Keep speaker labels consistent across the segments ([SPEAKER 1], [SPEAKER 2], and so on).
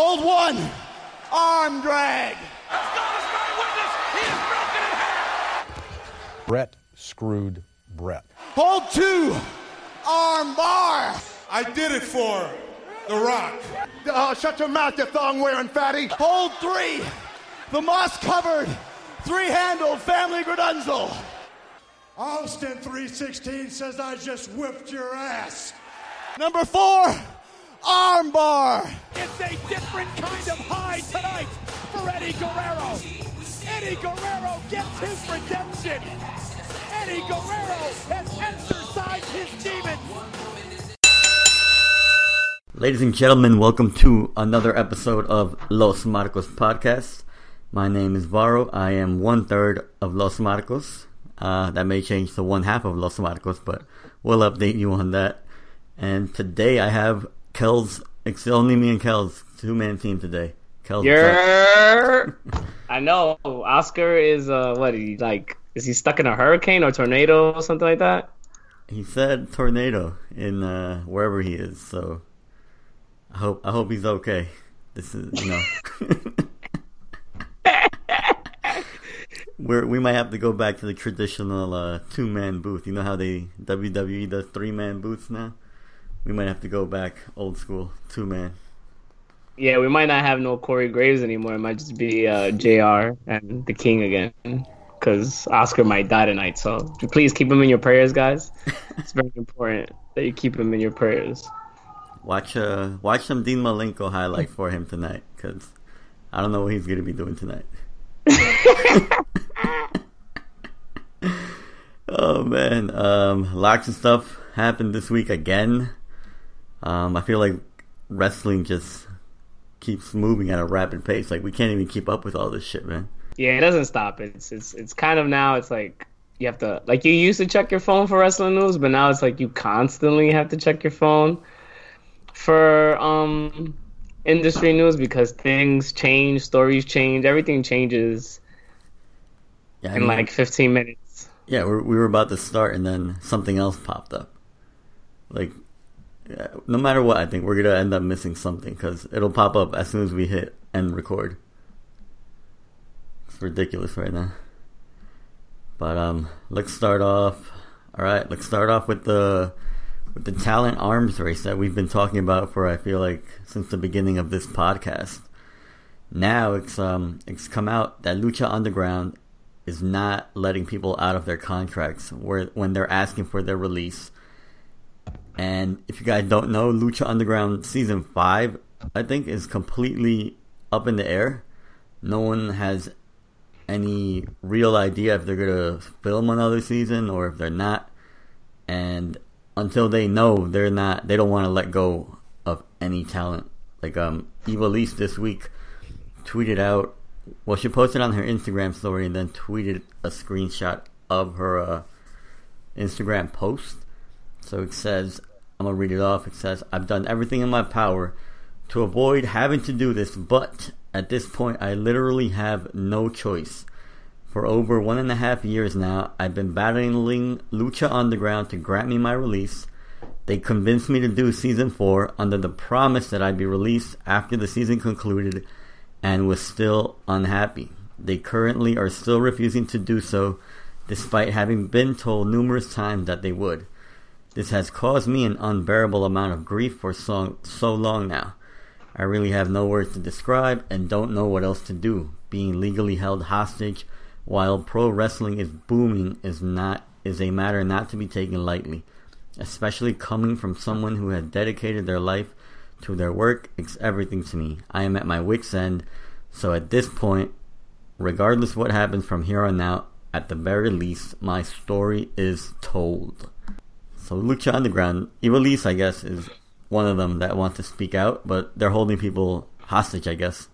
[SPEAKER 1] Hold one. Arm drag.
[SPEAKER 2] Brett screwed Brett.
[SPEAKER 1] Hold two. Arm bar.
[SPEAKER 3] I did it for The Rock.
[SPEAKER 1] Oh, shut your mouth, you thong wearing fatty. Hold three. The moss covered, three handled family gradunzel.
[SPEAKER 3] Austin 316 says I just whipped your ass.
[SPEAKER 1] Number four, arm bar.
[SPEAKER 4] It's a different kind of high tonight for Eddie Guerrero. Eddie Guerrero gets his redemption. Eddie Guerrero has exercised his demons.
[SPEAKER 5] Ladies and gentlemen, welcome to another episode of Los Marcos podcast. My name is Varo. I am one third of Los Marcos. Uh, that may change to one half of Los Marcos, but we'll update you on that. And today I have Kells. It's only me and Kells two man team today. Kells.
[SPEAKER 6] You're. I know. Oscar is uh what? He like is he stuck in a hurricane or tornado or something like that?
[SPEAKER 5] He said tornado in uh, wherever he is. So I hope I hope he's okay. This is you know. We're, we might have to go back to the traditional uh, two man booth. You know how they WWE does three man booths now. We might have to go back old school two man.
[SPEAKER 6] Yeah, we might not have no Corey Graves anymore. It might just be uh, Jr. and the King again, because Oscar might die tonight. So please keep him in your prayers, guys. It's very important that you keep him in your prayers.
[SPEAKER 5] Watch uh watch some Dean Malenko highlight for him tonight, because I don't know what he's gonna be doing tonight. oh man, um, lots of stuff happened this week again. Um, I feel like wrestling just keeps moving at a rapid pace. Like we can't even keep up with all this shit, man.
[SPEAKER 6] Yeah, it doesn't stop. It's it's it's kind of now. It's like you have to like you used to check your phone for wrestling news, but now it's like you constantly have to check your phone for um industry news because things change, stories change, everything changes
[SPEAKER 5] Yeah, I
[SPEAKER 6] in
[SPEAKER 5] mean,
[SPEAKER 6] like 15 minutes.
[SPEAKER 5] yeah, we were about to start, and then something else popped up. Like, no matter what, I think we're gonna end up missing something because it'll pop up as soon as we hit end record. It's ridiculous right now. But um, let's start off. All right, let's start off with the with the talent arms race that we've been talking about for I feel like since the beginning of this podcast. Now it's um it's come out that Lucha Underground is not letting people out of their contracts where when they're asking for their release. And if you guys don't know, Lucha Underground season five, I think, is completely up in the air. No one has any real idea if they're gonna film another season or if they're not. And until they know, they're not. They don't want to let go of any talent. Like um, Ivelisse this week tweeted out. Well, she posted on her Instagram story and then tweeted a screenshot of her uh, Instagram post. So it says, I'm gonna read it off. It says, I've done everything in my power to avoid having to do this, but at this point, I literally have no choice. For over one and a half years now, I've been battling Lucha Underground to grant me my release. They convinced me to do season 4 under the promise that I'd be released after the season concluded and was still unhappy. They currently are still refusing to do so despite having been told numerous times that they would. This has caused me an unbearable amount of grief for so, so long now. I really have no words to describe and don't know what else to do. Being legally held hostage while pro wrestling is booming is not is a matter not to be taken lightly, especially coming from someone who has dedicated their life to their work. It's everything to me. I am at my wits end, so at this point, regardless what happens from here on out, at the very least, my story is told. So Lucha Underground, Ivelisse, I guess, is one of them that wants to speak out, but they're holding people hostage, I guess.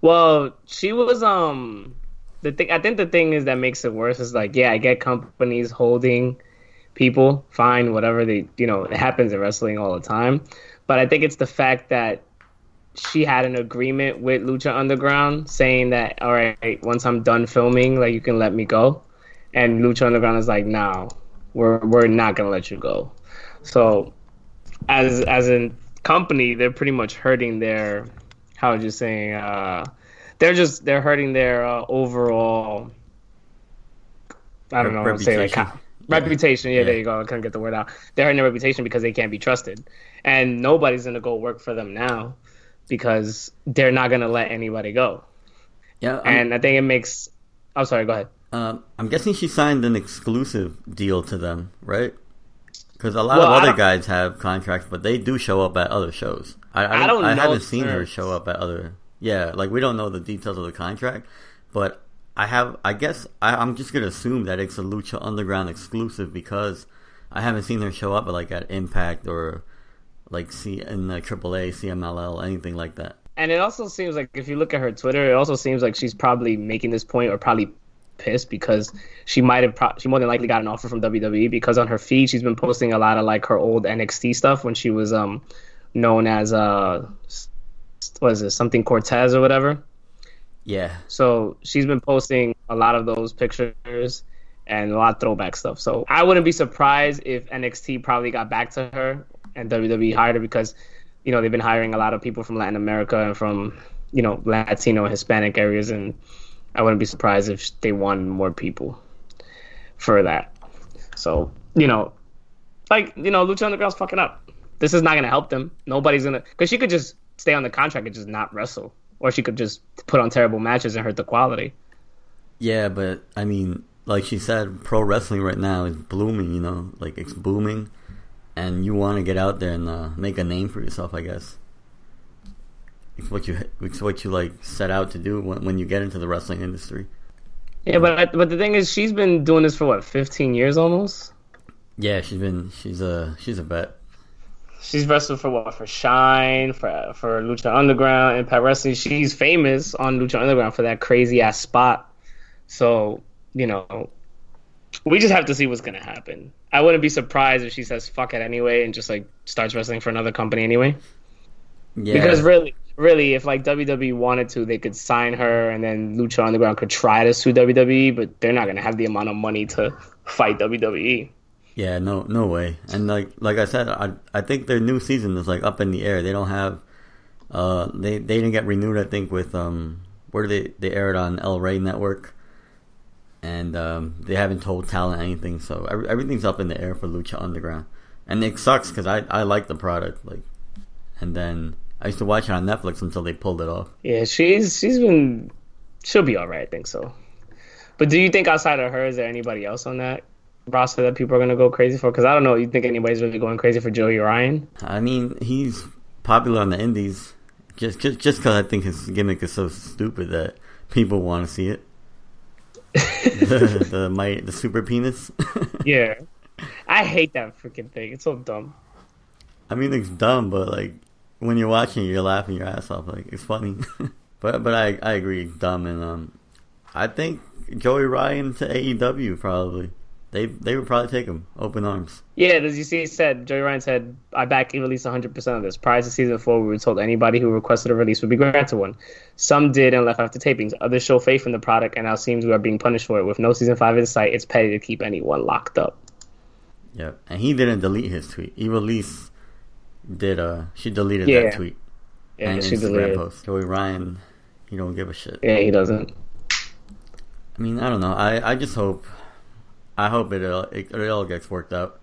[SPEAKER 6] Well, she was um the thing. I think the thing is that makes it worse is like, yeah, I get companies holding people, fine, whatever they, you know, it happens in wrestling all the time. But I think it's the fact that she had an agreement with Lucha Underground saying that, all right, once I'm done filming, like you can let me go, and Lucha Underground is like, no, we're we're not gonna let you go. So, as as a company, they're pretty much hurting their how would you say? Uh, they're just they're hurting their uh, overall. I don't know. what to Say like
[SPEAKER 5] Reputation.
[SPEAKER 6] reputation. Yeah,
[SPEAKER 5] Yeah.
[SPEAKER 6] there you go. I couldn't get the word out. They're hurting their reputation because they can't be trusted, and nobody's gonna go work for them now because they're not gonna let anybody go.
[SPEAKER 5] Yeah, I'm,
[SPEAKER 6] And I think it makes. I'm sorry. Go ahead.
[SPEAKER 5] Um, I'm guessing she signed an exclusive deal to them, right? Because a lot
[SPEAKER 6] Well,
[SPEAKER 5] of other guys have contracts, but they do show up at other shows. I, I,
[SPEAKER 6] I don't
[SPEAKER 5] I haven't seen her show up at other. Yeah, like we don't know the details of the contract, but I have. I guess I, I'm just gonna assume that it's a Lucha Underground exclusive because I haven't seen her show up at like at Impact or like C in the AAA, CMLL, anything like that.
[SPEAKER 6] And it also seems like if you look at her Twitter, it also seems like she's probably making this point or probably pissed because she might have pro- she more than likely got an offer from WWE because on her feed she's been posting a lot of like her old NXT stuff when she was um known as uh was it something Cortez or whatever.
[SPEAKER 5] Yeah,
[SPEAKER 6] So she's been posting a lot of those pictures and a lot of throwback stuff. So I wouldn't be surprised if NXT probably got back to her and WWE hired her because, you know, they've been hiring a lot of people from Latin America and from, you know, Latino and Hispanic areas. And I wouldn't be surprised if they wanted more people for that. So, you know, like, you know, Lucha Underground's fucking up. This is not going to help them. Nobody's going to, because she could just stay on the contract and just not wrestle. Or she could just put on terrible matches and hurt the quality.
[SPEAKER 5] Yeah, but I mean, like she said, pro wrestling right now is blooming. You know, like it's booming, and you want to get out there and uh, make a name for yourself. I guess it's what you it's what you like set out to do when, when you get into the wrestling industry.
[SPEAKER 6] Yeah, but I- but the thing is, she's been doing this for what, 15 years almost.
[SPEAKER 5] Yeah, she's been she's a she's a vet.
[SPEAKER 6] She's wrestled for what? For Shine, for for Lucha Underground, Impact Wrestling. She's famous on Lucha Underground for that crazy ass spot. So you know, we just have to see what's gonna happen. I wouldn't be surprised if she says fuck it anyway and just like starts wrestling for another company anyway.
[SPEAKER 5] Yeah,
[SPEAKER 6] Because really, really, if like WWE wanted to, they could sign her, and then Lucha Underground could try to sue WWE, but they're not gonna have the amount of money to fight. WWE.
[SPEAKER 5] Yeah, no, no way. And like, like I said, I, I think their new season is like up in the air. They don't have, uh, they, they didn't get renewed. I think with um, where they they aired on El Rey Network, and um, they haven't told talent anything. So every, everything's up in the air for Lucha Underground, and it sucks because I I like the product. Like, and then I used to watch it on Netflix until they pulled it off.
[SPEAKER 6] Yeah, she's she's been she'll be all right, I think so. But do you think outside of her, is there anybody else on that roster that people are gonna go crazy for? Because I don't know. You think anybody's really going crazy for Joey Ryan?
[SPEAKER 5] I mean, he's popular on the indies just just just because I think his gimmick is so stupid that people want to see it. the the my the super penis.
[SPEAKER 6] Yeah, I hate that freaking thing. It's so dumb.
[SPEAKER 5] I mean, it's dumb, but like when you're watching, it, you're laughing your ass off. Like it's funny, but but I I agree, dumb, and um, I think Joey Ryan to AEW probably they they would probably take him open arms.
[SPEAKER 6] Yeah, as you see, he said Joey Ryan said, "I back Ivelisse 100 percent of this." Prior to season four, we were told anybody who requested a release would be granted one. Some did and left after tapings. Others show faith in the product, and now seems we are being punished for it. With no season five in sight, it's petty to keep anyone locked up.
[SPEAKER 5] Yep, and he didn't delete his tweet. He Elise did. Uh, she deleted
[SPEAKER 6] Yeah.
[SPEAKER 5] that tweet.
[SPEAKER 6] Yeah,
[SPEAKER 5] and
[SPEAKER 6] she
[SPEAKER 5] Instagram
[SPEAKER 6] deleted.
[SPEAKER 5] post. Joey Ryan, he don't give a shit.
[SPEAKER 6] Yeah, he doesn't.
[SPEAKER 5] I mean, I don't know. I, I just hope, I hope it all it, it all gets worked out.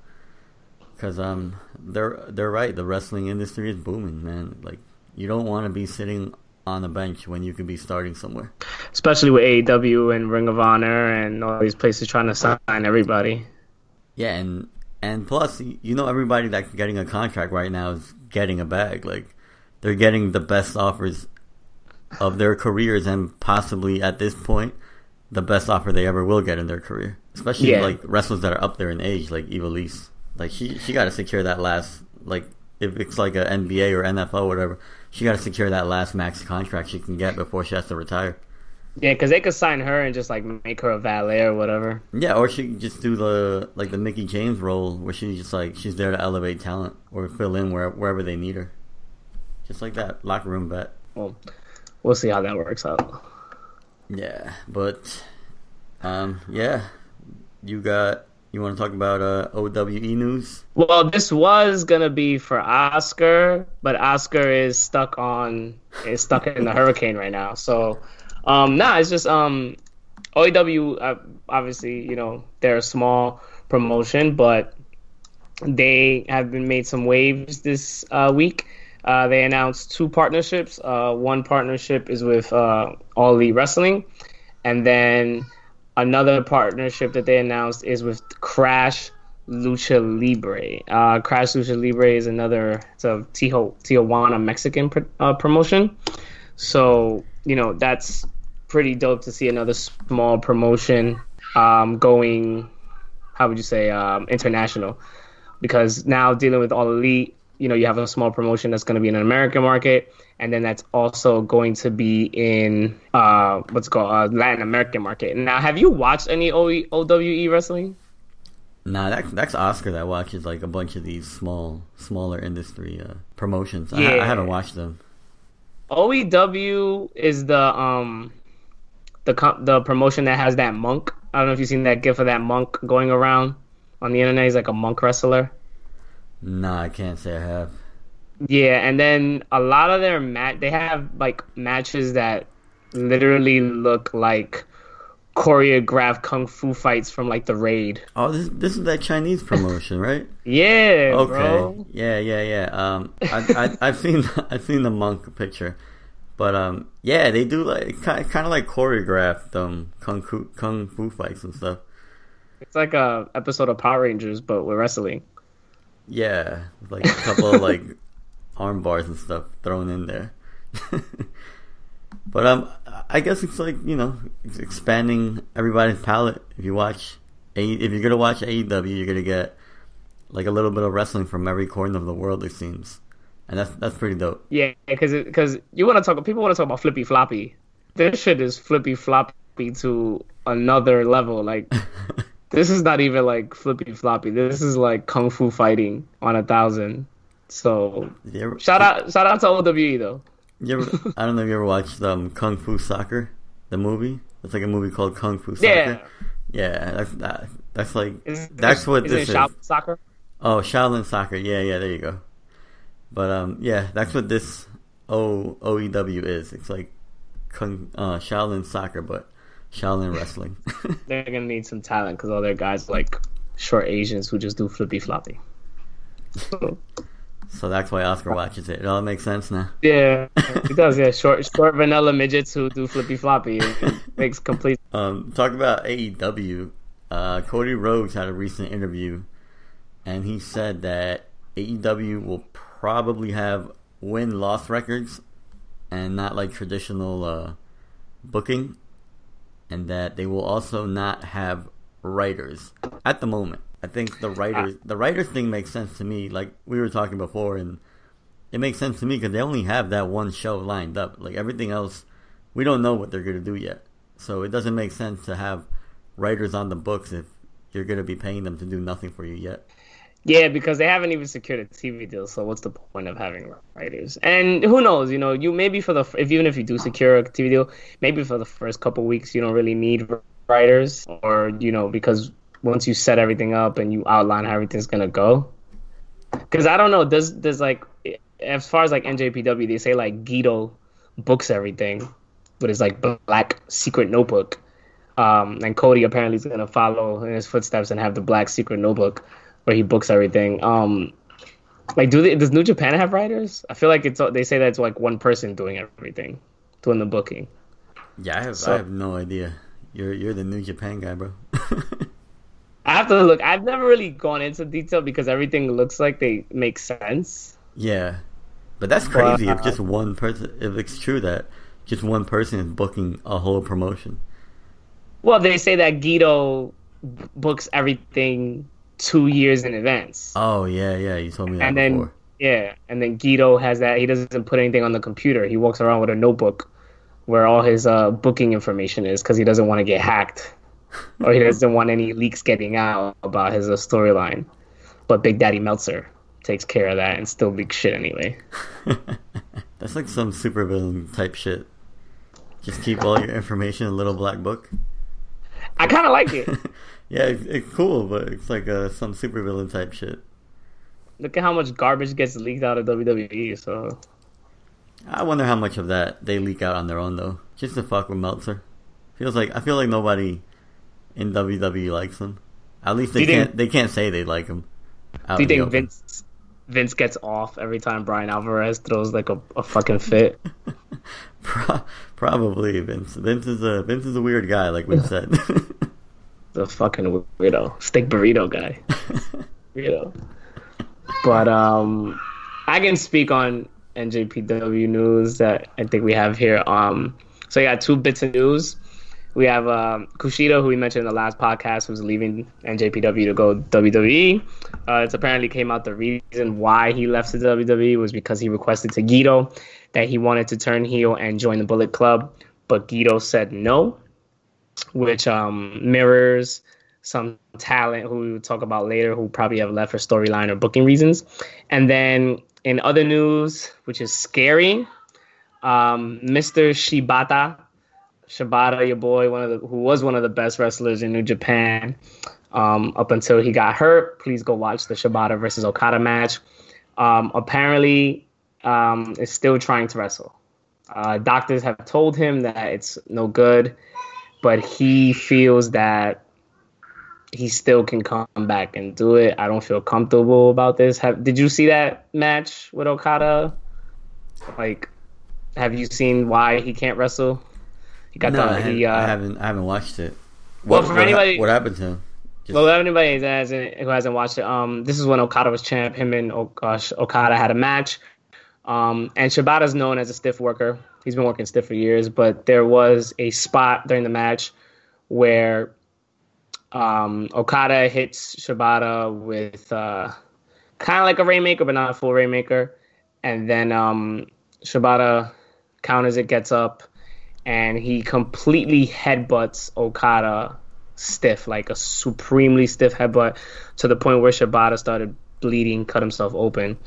[SPEAKER 5] Cause um, they're they're right. The wrestling industry is booming, man. Like you don't want to be sitting on the bench when you could be starting somewhere.
[SPEAKER 6] especially with AEW and Ring of Honor and all these places trying to sign everybody.
[SPEAKER 5] Yeah, and and plus, you know, everybody that's getting a contract right now is getting a bag. Like they're getting the best offers of their careers, and possibly at this point, the best offer they ever will get in their career. Especially
[SPEAKER 6] Yeah.
[SPEAKER 5] like wrestlers that are up there in age, like Eva Ivelisse. Like she she got to secure that last like if it's like a NBA or NFL or whatever, she got to secure that last max contract she can get before she has to retire.
[SPEAKER 6] Yeah, because they could sign her and just like make her a valet or whatever.
[SPEAKER 5] Yeah, or she could just do the like the Mickie James role where she's just like she's there to elevate talent or fill in where, wherever they need her. Just like that locker room vet.
[SPEAKER 6] Well, we'll see how that works out.
[SPEAKER 5] Yeah, but um, yeah, you got You want to talk about uh, OWE news?
[SPEAKER 6] Well, this was gonna be for Oscar, but Oscar is stuck on is stuck in the hurricane right now. So, um, nah, it's just um, OEW. Uh, obviously, you know they're a small promotion, but they have been made some waves this uh, week. Uh, they announced two partnerships. Uh, one partnership is with uh, All Elite Wrestling, and then another partnership that they announced is with Crash Lucha Libre. Uh, Crash Lucha Libre is another it's a Tijuana Mexican pr- uh, promotion. So you know that's pretty dope to see another small promotion um, going. How would you say um, international? Because now dealing with All Elite, you know, you have a small promotion that's going to be in an American market, and then that's also going to be in uh, what's called uh, Latin American market. Now, have you watched any OWE wrestling?
[SPEAKER 5] Nah, that's that's Oscar that watches like a bunch of these small, smaller industry uh, promotions. I,
[SPEAKER 6] Yeah.
[SPEAKER 5] I haven't watched them.
[SPEAKER 6] OEW is the um the the promotion that has that monk. I don't know if you've seen that gif of that monk going around on the internet. He's like a monk wrestler.
[SPEAKER 5] Nah, I can't say I have.
[SPEAKER 6] Yeah, and then a lot of their mat they have like matches that literally look like choreographed kung fu fights from like the raid.
[SPEAKER 5] Oh, this this is that Chinese promotion, right?
[SPEAKER 6] Yeah,
[SPEAKER 5] Okay.
[SPEAKER 6] bro.
[SPEAKER 5] Yeah, yeah, yeah. Um, I, I I've seen I've seen the monk picture, but um, yeah, they do like kind kind of like choreographed um kung fu kung fu fights and stuff.
[SPEAKER 6] It's like a episode of Power Rangers but with wrestling.
[SPEAKER 5] Yeah, like a couple of like arm bars and stuff thrown in there. but um, I guess it's like you know expanding everybody's palette. If you watch, A- if you're gonna watch AEW, you're gonna get like a little bit of wrestling from every corner of the world. It seems, and that's that's pretty dope.
[SPEAKER 6] Yeah, because because you want to talk, people want to talk about flippy floppy. This shit is flippy floppy to another level. Like this is not even like flippy floppy. This is like kung fu fighting on a thousand. So
[SPEAKER 5] ever,
[SPEAKER 6] shout out shout out to OWE though.
[SPEAKER 5] You ever, I don't know if you ever watched um, Kung Fu Soccer, the movie. It's like a movie called Kung Fu Soccer.
[SPEAKER 6] Yeah.
[SPEAKER 5] Yeah, that's that, that's like
[SPEAKER 6] Is,
[SPEAKER 5] that's what
[SPEAKER 6] is
[SPEAKER 5] this is.
[SPEAKER 6] Shaolin soccer?
[SPEAKER 5] Oh, Shaolin Soccer. Yeah, yeah, there you go. But um, yeah, that's what this O OEW is. It's like Kung uh, Shaolin Soccer, but Shaolin Wrestling.
[SPEAKER 6] They're gonna need some talent because all their guys are like short Asians who just do flippy floppy. So,
[SPEAKER 5] so that's why Oscar watches it. It all makes sense now.
[SPEAKER 6] yeah, it does. Yeah, short short vanilla midgets who do flippy floppy. Makes complete
[SPEAKER 5] Um, talk about AEW. Uh, Cody Rhodes had a recent interview, and he said that AEW will probably have win loss records, and not like traditional uh, booking, and that they will also not have writers at the moment. I think the writers the writers thing makes sense to me. Like we were talking before, and it makes sense to me because they only have that one show lined up. Like everything else, we don't know what they're going to do yet. So it doesn't make sense to have writers on the books if you're going to be paying them to do nothing for you yet.
[SPEAKER 6] Yeah, because they haven't even secured a TV deal. So what's the point of having writers? And who knows? You know, you maybe for the if even if you do secure a TV deal, maybe for the first couple weeks you don't really need writers, or you know, because once you set everything up and you outline how everything's gonna go. Because I don't know, does does like as far as like NJPW, they say like Gedo books everything, but it's like black secret notebook. Um, and Cody apparently is gonna follow in his footsteps and have the black secret notebook where he books everything. Um, like, do they, does New Japan have writers? I feel like it's they say that it's like one person doing everything, doing the booking.
[SPEAKER 5] Yeah, I have
[SPEAKER 6] So-
[SPEAKER 5] I have no idea. You're you're the New Japan guy, bro.
[SPEAKER 6] I have to look. I've never really gone into detail because everything looks like they make sense.
[SPEAKER 5] yeah, but that's crazy. if just one person, if it's true that just one person is booking a whole promotion.
[SPEAKER 6] Well, they say that Gedo books everything two years in advance,
[SPEAKER 5] Oh yeah, yeah. You told me that
[SPEAKER 6] and then
[SPEAKER 5] before.
[SPEAKER 6] yeah, and then Gedo has that. He doesn't put anything on the computer. He walks around with a notebook where all his uh, booking information is because he doesn't want to get hacked or he doesn't want any leaks getting out about his uh, storyline. But Big Daddy Meltzer takes care of that and still leaks shit anyway.
[SPEAKER 5] That's like some supervillain type shit. Just keep all your information in a little black book.
[SPEAKER 6] I kind of like it.
[SPEAKER 5] Yeah, it's, it's cool, but it's like uh, some supervillain type shit.
[SPEAKER 6] Look at how much garbage gets leaked out of WWE. So
[SPEAKER 5] I wonder how much of that they leak out on their own though, just to fuck with Meltzer. Feels like I feel like nobody in WWE likes him. At least they can't.
[SPEAKER 6] think-
[SPEAKER 5] they can't say they like him.
[SPEAKER 6] do you think. Vince Vince gets off every time Bryan Alvarez throws like a, a fucking fit?
[SPEAKER 5] Pro- probably Vince. Vince is a Vince is a weird guy, like we said.
[SPEAKER 6] the fucking weirdo, steak burrito guy, weirdo. But um, I can speak on NJPW news that I think we have here. Um, so I got two bits of news. We have um, Kushida, who we mentioned in the last podcast, who's leaving NJPW to go WWE. Uh, it's apparently came out the reason why he left the WWE was because he requested to Gedo that he wanted to turn heel and join the Bullet Club, but Gedo said no which um, mirrors some talent who we will talk about later who probably have left for storyline or booking reasons. And then in other news, which is scary, um, Mr. Shibata, Shibata, your boy, one of the who was one of the best wrestlers in New Japan, um, up until he got hurt. Please go watch the Shibata versus Okada match. Um, apparently, um, is still trying to wrestle. Uh, doctors have told him that it's no good but he feels that he still can come back and do it. I don't feel comfortable about this. Have, did you see that match with Okada? Like, have you seen why he can't wrestle? He got
[SPEAKER 5] no, I, haven't,
[SPEAKER 6] he. Uh,
[SPEAKER 5] I haven't. I haven't watched it.
[SPEAKER 6] Well,
[SPEAKER 5] What,
[SPEAKER 6] for
[SPEAKER 5] what,
[SPEAKER 6] anybody-
[SPEAKER 5] what happened to him? Just,
[SPEAKER 6] Well, anybody that hasn't, who hasn't watched it, um, this is when Okada was champ. Him and o- uh, Sh- Okada had a match. Um, and Shibata's known as a stiff worker. He's been working stiff for years, but there was a spot during the match where um, Okada hits Shibata with uh, kind of like a Rainmaker, but not a full Rainmaker. And then um, Shibata counters it, gets up, and he completely headbutts Okada stiff, like a supremely stiff headbutt, to the point where Shibata started bleeding, cut himself open.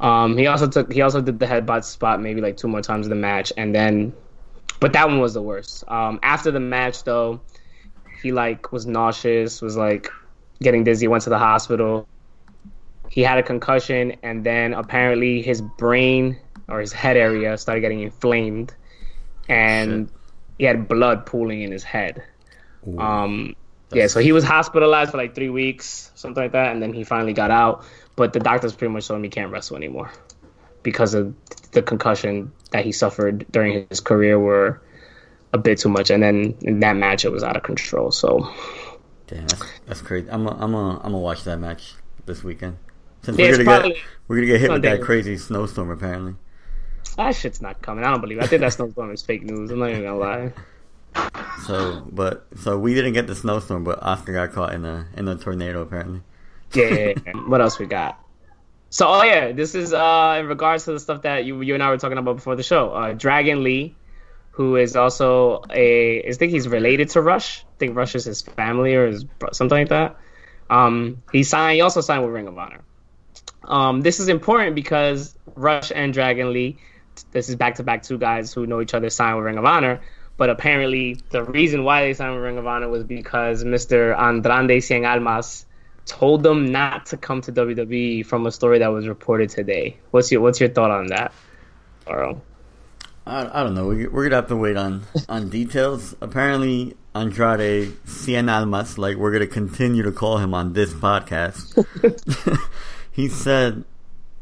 [SPEAKER 6] Um, he also took he also did the headbutt spot maybe like two more times in the match, and then, but that one was the worst. Um, after the match though, he like was nauseous, was like getting dizzy, went to the hospital. He had a concussion, and then apparently his brain or his head area started getting inflamed, and he had blood pooling in his head. Um, yeah, so he was hospitalized for like three weeks, something like that, and then he finally got out. But the doctors pretty much told him he can't wrestle anymore because of the concussion that he suffered during his career were a bit too much. And then in that match, it was out of control. So
[SPEAKER 5] Damn, that's, that's crazy. I'm gonna I'm gonna I'm gonna watch that match this weekend. Since
[SPEAKER 6] Yeah,
[SPEAKER 5] we're gonna
[SPEAKER 6] probably-
[SPEAKER 5] get we're gonna get hit with that crazy snowstorm apparently.
[SPEAKER 6] That shit's not coming. I don't believe. It. I think that snowstorm is fake news. I'm not even gonna lie.
[SPEAKER 5] So, but so we didn't get the snowstorm, but Oscar got caught in a in a tornado apparently.
[SPEAKER 6] Yeah. yeah, yeah. what else we got? So, oh yeah, this is uh in regards to the stuff that you you and I were talking about before the show. Uh, Dragon Lee, who is also a, I think he's related to Rush. I think Rush is his family or his something like that. Um, he signed. He also signed with Ring of Honor. Um, this is important because Rush and Dragon Lee, this is back to back two guys who know each other signed with Ring of Honor. But apparently, the reason why they signed with Ring of Honor was because Mr. Andrade Cien Almas told them not to come to WWE from a story that was reported today. What's your What's your thought on that, Oro?
[SPEAKER 5] I, I don't know. We're, we're gonna have to wait on on details. Apparently, Andrade Cien Almas, like we're gonna continue to call him on this podcast. he said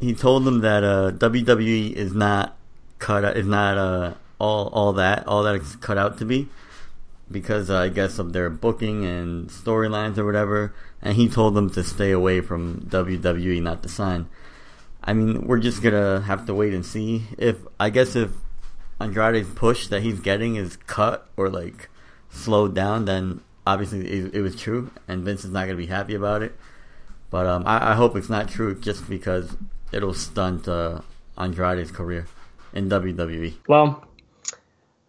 [SPEAKER 5] he told them that uh, WWE is not cut is not uh, all all that all that cut out to be because uh, I guess of their booking and storylines or whatever. And he told them to stay away from WWE, not to sign. I mean, we're just gonna have to wait and see if I guess if Andrade's push that he's getting is cut or like slowed down, then obviously it, it was true, and Vince is not gonna be happy about it. But um, I, I hope it's not true, just because it'll stunt uh, Andrade's career in. WWE.
[SPEAKER 6] Well,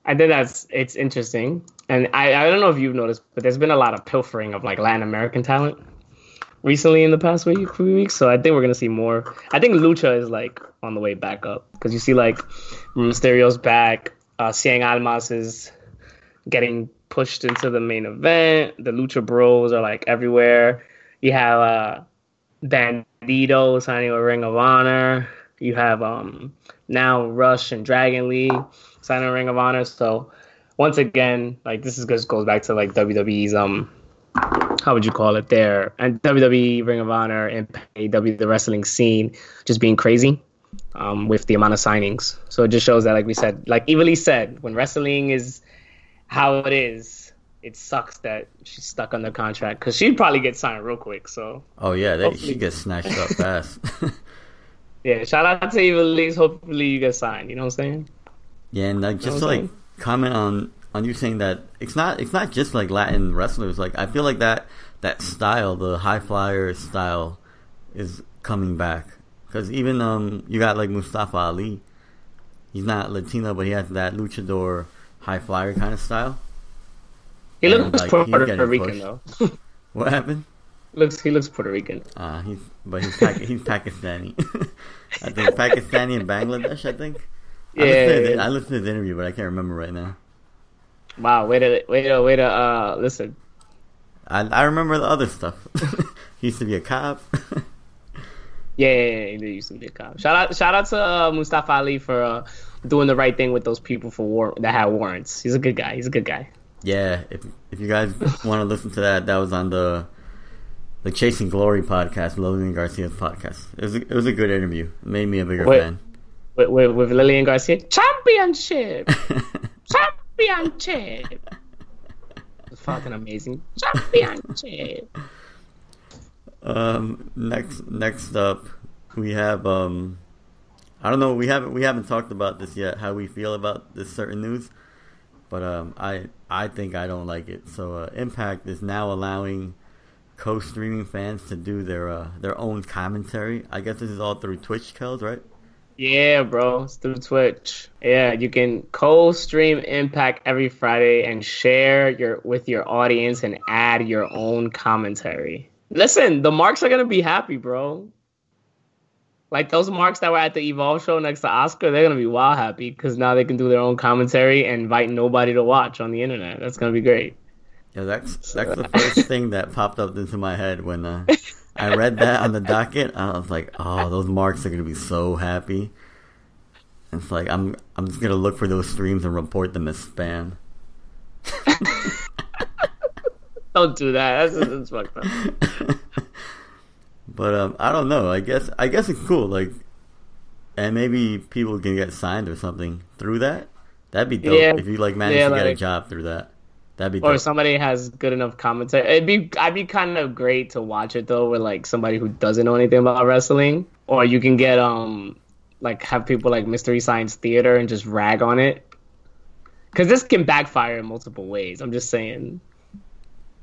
[SPEAKER 6] I think that's it's interesting, and I I don't know if you've noticed, but there's been a lot of pilfering of like Latin American talent recently in the past week, few weeks. So I think we're gonna see more. I think Lucha is like on the way back up because you see like Mysterio's back, uh, Cien Almas is getting pushed into the main event. The Lucha Bros are like everywhere. You have uh, Bandito signing with Ring of Honor. You have um, now Rush and Dragon Lee signing Ring of Honor. So once again, like this is just goes back to like WWE's um how would you call it there and WWE Ring of Honor and AEW the wrestling scene just being crazy um, with the amount of signings. So it just shows that, like we said, like Evilly said, when wrestling is how it is, it sucks that she's stuck under contract because she'd probably get signed real quick. So
[SPEAKER 5] oh yeah, they, she gets snatched up fast.
[SPEAKER 6] yeah, shout out to Evilly. Hopefully you get signed. You know what I'm saying?
[SPEAKER 5] Yeah, and like just to like comment on on you saying that it's not it's not just like Latin wrestlers. Like I feel like that that style, the high flyer style, is coming back. Because even um, you got like Mustafa Ali. He's not Latino, but he has that luchador high flyer kind of style.
[SPEAKER 6] He and, looks like, Puerto Rican though.
[SPEAKER 5] what happened?
[SPEAKER 6] Looks he looks Puerto Rican.
[SPEAKER 5] Uh, he's but he's he's Pakistani. I think Pakistani and Bangladesh. I think.
[SPEAKER 6] Yeah,
[SPEAKER 5] I listened,
[SPEAKER 6] yeah,
[SPEAKER 5] to, I listened to the interview, but I can't remember right now.
[SPEAKER 6] Wow, wait a way to way to uh listen.
[SPEAKER 5] I I remember the other stuff. he used to be a cop.
[SPEAKER 6] yeah, yeah, yeah, he used to be a cop. Shout out shout out to uh, Mustafa Ali for uh, doing the right thing with those people for war that had warrants. He's a good guy. He's a good guy.
[SPEAKER 5] Yeah, if if you guys want to listen to that, that was on the the Chasing Glory podcast, Lillian Garcia's podcast. It was a, it was a good interview. It made me a bigger
[SPEAKER 6] with,
[SPEAKER 5] fan.
[SPEAKER 6] With, with, with Lillian Garcia, championship. Champ- championship. It's fucking amazing. Championship.
[SPEAKER 5] Um, next, next up, we have um, I don't know. We haven't we haven't talked about this yet. How we feel about this certain news, but um, I I think I don't like it. So uh, Impact is now allowing co-streaming fans to do their uh, their own commentary. I guess this is all through Twitch, Kells, right?
[SPEAKER 6] Yeah, bro. It's through Twitch. Yeah, you can co-stream Impact every Friday and share your with your audience and add your own commentary. Listen, the marks are gonna be happy, bro. Like those marks that were at the Evolve show next to Oscar, they're gonna be wild happy because now they can do their own commentary and invite nobody to watch on the internet. That's gonna be great.
[SPEAKER 5] Yeah, that's that's the first thing that popped up into my head when uh, I read that on the docket. I was like, oh, those marks are gonna be so happy. It's like I'm I'm just gonna look for those streams and report them as spam.
[SPEAKER 6] don't do that. That's, that's fucked up.
[SPEAKER 5] but um, I don't know. I guess I guess it's cool. Like, and maybe people can get signed or something through that. That'd be dope yeah. if you like manage yeah, to like, get a job through that. That'd be
[SPEAKER 6] or
[SPEAKER 5] dope.
[SPEAKER 6] somebody has good enough commentary. It'd be I'd be kind of great to watch it though with like somebody who doesn't know anything about wrestling. Or you can get um like have people like Mystery Science Theater and just rag on it. Because this can backfire in multiple ways. I'm just saying.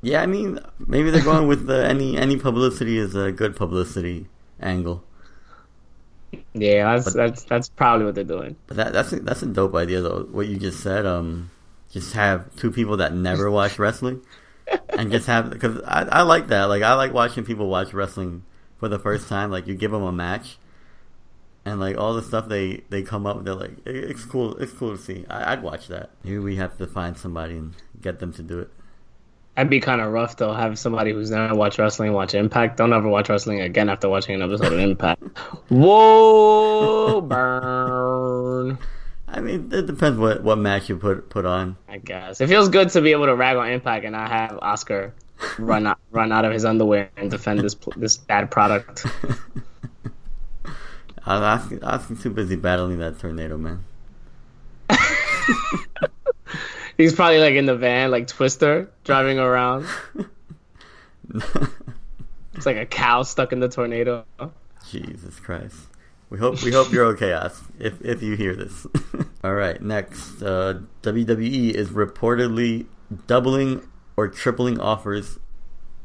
[SPEAKER 5] Yeah, I mean, maybe they're going with the any any publicity is a good publicity angle.
[SPEAKER 6] Yeah, that's but, that's that's probably what they're doing.
[SPEAKER 5] But that that's a, that's a dope idea though. What you just said, um, just have two people that never watch wrestling, and just have because I I like that. Like I like watching people watch wrestling for the first time. Like you give them a match, and like all the stuff they they come up, they're like it's cool. It's cool to see. I, would watch that. Here we have to find somebody and get them to do it.
[SPEAKER 6] That'd be kind of rough though. Have somebody who's never watched wrestling watch Impact. Don't ever watch wrestling again after watching an episode of Impact. Whoa, burn.
[SPEAKER 5] I mean, it depends what, what match you put put on.
[SPEAKER 6] I guess it feels good to be able to rag on Impact and not have Oscar run out run out of his underwear and defend this this bad product.
[SPEAKER 5] I was asking, asking too busy battling that tornado, man.
[SPEAKER 6] He's probably like in the van, like Twister, driving around. it's like a cow stuck in the tornado.
[SPEAKER 5] Jesus Christ. We hope we hope you're okay, Os, if if you hear this. All right, next, uh, WWE is reportedly doubling or tripling offers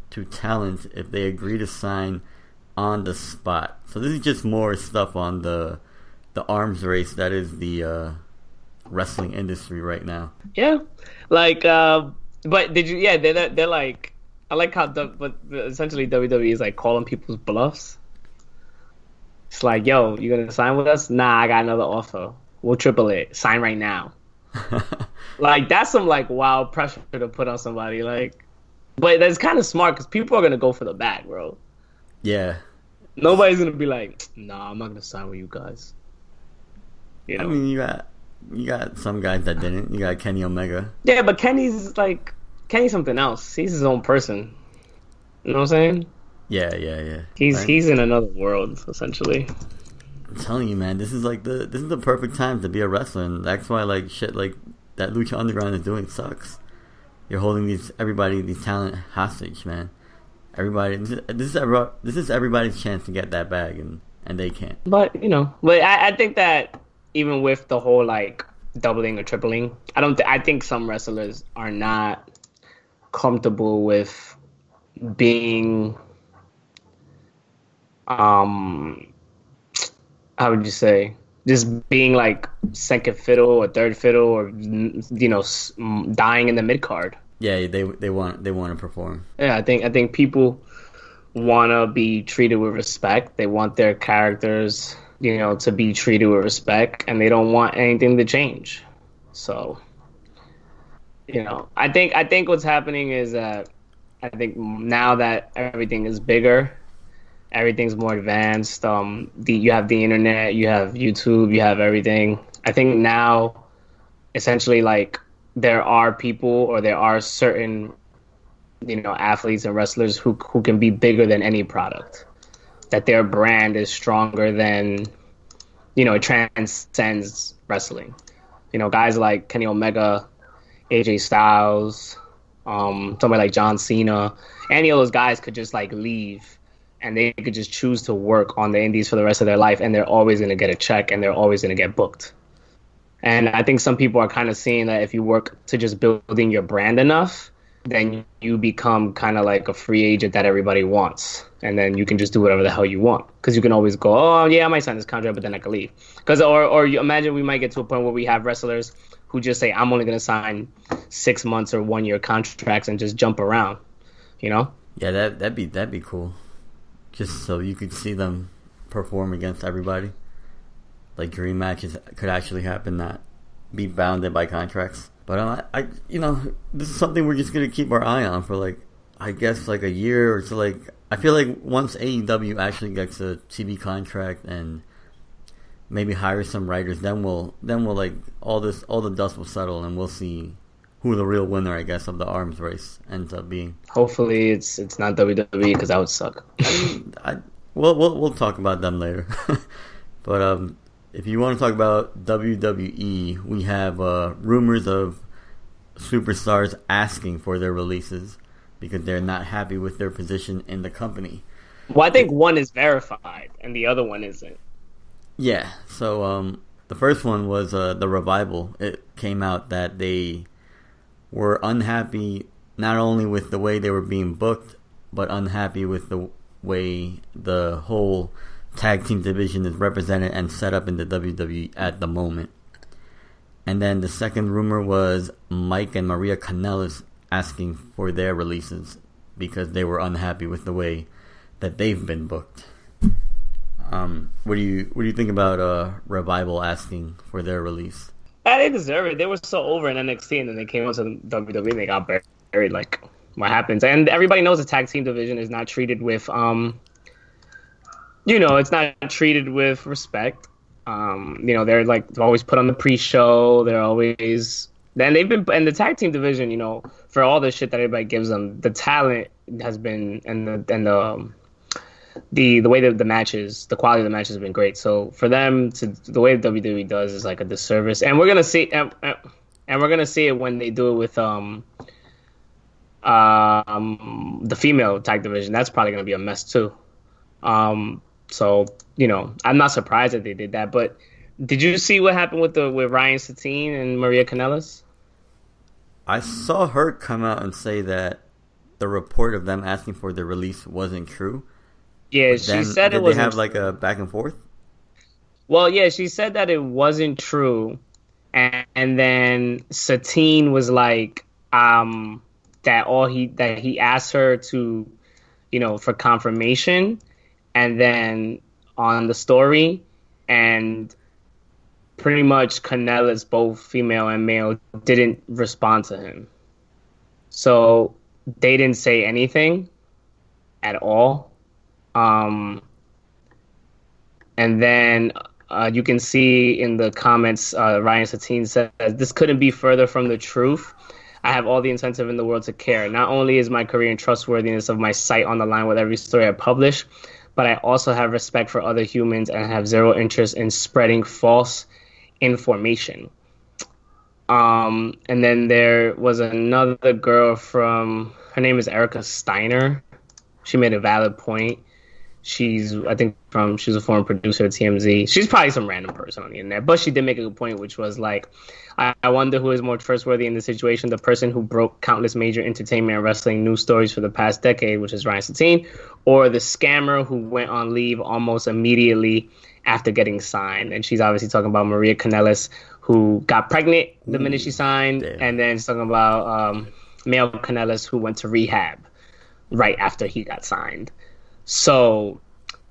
[SPEAKER 5] to talent if they agree to sign on the spot. So this is just more stuff on the the arms race that is the uh, wrestling industry right now.
[SPEAKER 6] Yeah, like, uh, but did you? Yeah, they're they're like, I like how, but essentially WWE is like calling people's bluffs. It's like, yo, you gonna sign with us? Nah, I got another offer. We'll triple it. Sign right now. like that's some like wild pressure to put on somebody. Like, but that's kind of smart because people are gonna go for the bag, bro.
[SPEAKER 5] Yeah.
[SPEAKER 6] Nobody's gonna be like, "Nah, I'm not gonna sign with you guys." You
[SPEAKER 5] I mean, you got you got some guys that didn't. You got Kenny Omega.
[SPEAKER 6] yeah, but Kenny's like Kenny's something else. He's his own person. You know what I'm saying?
[SPEAKER 5] Yeah, yeah, yeah.
[SPEAKER 6] He's
[SPEAKER 5] Right?
[SPEAKER 6] he's in another world essentially.
[SPEAKER 5] I'm telling you, man, this is like the this is the perfect time to be a wrestler, and that's why like shit like that Lucha Underground is doing sucks. You're holding these everybody these talent hostage, man. Everybody, this is this is, every, this is everybody's chance to get that bag, and and they can't.
[SPEAKER 6] But you know, but I, I think that even with the whole like doubling or tripling, I don't. Th- I think some wrestlers are not comfortable with being, um, how would you say, just being like second fiddle or third fiddle or you know dying in the mid card.
[SPEAKER 5] Yeah, they they want they want to perform.
[SPEAKER 6] Yeah, I think I think people want to be treated with respect. They want their characters, you know, to be treated with respect, and they don't want anything to change. So, you know, I think I think what's happening is that I think now that everything is bigger, everything's more advanced. Um, the you have the internet, you have YouTube, you have everything. I think now, essentially, like there are people or there are certain you know athletes and wrestlers who who can be bigger than any product that their brand is stronger than you know it transcends wrestling you know guys like Kenny Omega AJ Styles um somebody like John Cena any of those guys could just like leave and they could just choose to work on the indies for the rest of their life and they're always going to get a check and they're always going to get booked and I think some people are kind of seeing that if you work to just building your brand enough, then you become kind of like a free agent that everybody wants. And then you can just do whatever the hell you want. Because you can always go, oh, yeah, I might sign this contract, but then I can leave. Because, or, or you imagine we might get to a point where we have wrestlers who just say, I'm only going to sign six months or one year contracts and just jump around, you know?
[SPEAKER 5] Yeah, that that'd be that'd be cool. Just so you could see them perform against everybody. Like dream matches could actually happen, not be bounded by contracts. But I, I, you know, this is something we're just gonna keep our eye on for like, I guess like a year or so. Like, I feel like once AEW actually gets a TV contract and maybe hire some writers, then we'll then we'll like all this all the dust will settle and we'll see who the real winner, I guess, of the arms race ends up being.
[SPEAKER 6] Hopefully it's it's not WWE because that would suck.
[SPEAKER 5] I, we'll, we'll we'll talk about them later. but um, if you want to talk about WWE, we have uh, rumors of superstars asking for their releases because they're not happy with their position in the company.
[SPEAKER 6] well, I think one is verified and the other one isn't.
[SPEAKER 5] Yeah. So um, the first one was uh, the revival. It came out that they were unhappy not only with the way they were being booked, but unhappy with the way the whole tag team division is represented and set up in the WWE at the moment. And then the second rumor was Mike and Maria Kanellis asking for their releases because they were unhappy with the way that they've been booked. Um, what do you what do you think about uh, Revival asking for their release?
[SPEAKER 6] Yeah, they deserve it. They were so over in NXT, and then they came onto WWE and they got buried. Like, what happens? And everybody knows the tag team division is not treated with, um, you know, it's not treated with respect. Um, you know, they're like always put on the pre-show. They're always then they've been and the tag team division. You know, for all the shit that everybody gives them, the talent has been and the and the um, the the way that the matches, the quality of the matches have been great. So for them to the way WWE does is like a disservice, and we're gonna see and, and we're gonna see it when they do it with um um the female tag division. That's probably gonna be a mess too. Um, so you know, I'm not surprised that they did that. But did you see what happened with the with Ryan Satin and Maria Kanellis?
[SPEAKER 5] I saw her come out and say that the report of them asking for their release wasn't true.
[SPEAKER 6] Yeah, she said it was
[SPEAKER 5] they have like a back and forth?
[SPEAKER 6] Well, yeah, she said that it wasn't true, and, and then Satin was like, um, that all he that he asked her to, you know, for confirmation, and then on the story, and pretty much Kanellis, both female and male, didn't respond to him. So they didn't say anything at all. Um, and then uh, you can see in the comments, uh, Ryan Satin says, This couldn't be further from the truth. I have all the incentive in the world to care. Not only is my career and trustworthiness of my site on the line with every story I publish, but I also have respect for other humans and have zero interest in spreading false information. Um, and then there was another girl from her name is Erica Steiner. She made a valid point. She's I think from she's a former producer at TMZ. She's probably some random person on the internet, but she did make a good point, which was like, I, I wonder who is more trustworthy in this situation: the person who broke countless major entertainment and wrestling news stories for the past decade, which is Ryan Satin, or the scammer who went on leave almost immediately after getting signed. And she's obviously talking about Maria Kanellis, who got pregnant the minute she signed,
[SPEAKER 5] damn.
[SPEAKER 6] and then she's talking about um, Mike Kanellis, who went to rehab right after he got signed. So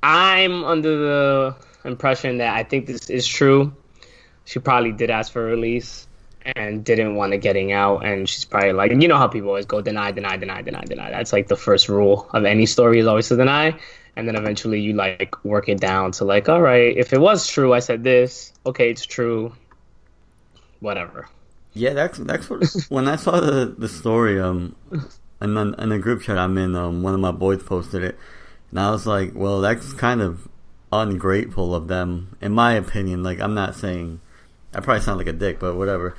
[SPEAKER 6] I'm under the impression that I think this is true. She probably did ask for release and didn't want to getting out, and she's probably like, you know how people always go deny, deny, deny, deny, deny. That's like the first rule of any story is always to deny, and then eventually you like work it down to like, all right, if it was true, I said this. Okay, it's true. Whatever.
[SPEAKER 5] Yeah, that's that's what when I saw the the story um and then in the group chat I'm in um one of my boys posted it and I was like, well, that's kind of ungrateful of them in my opinion. Like I'm not saying I probably sound like a dick, but whatever.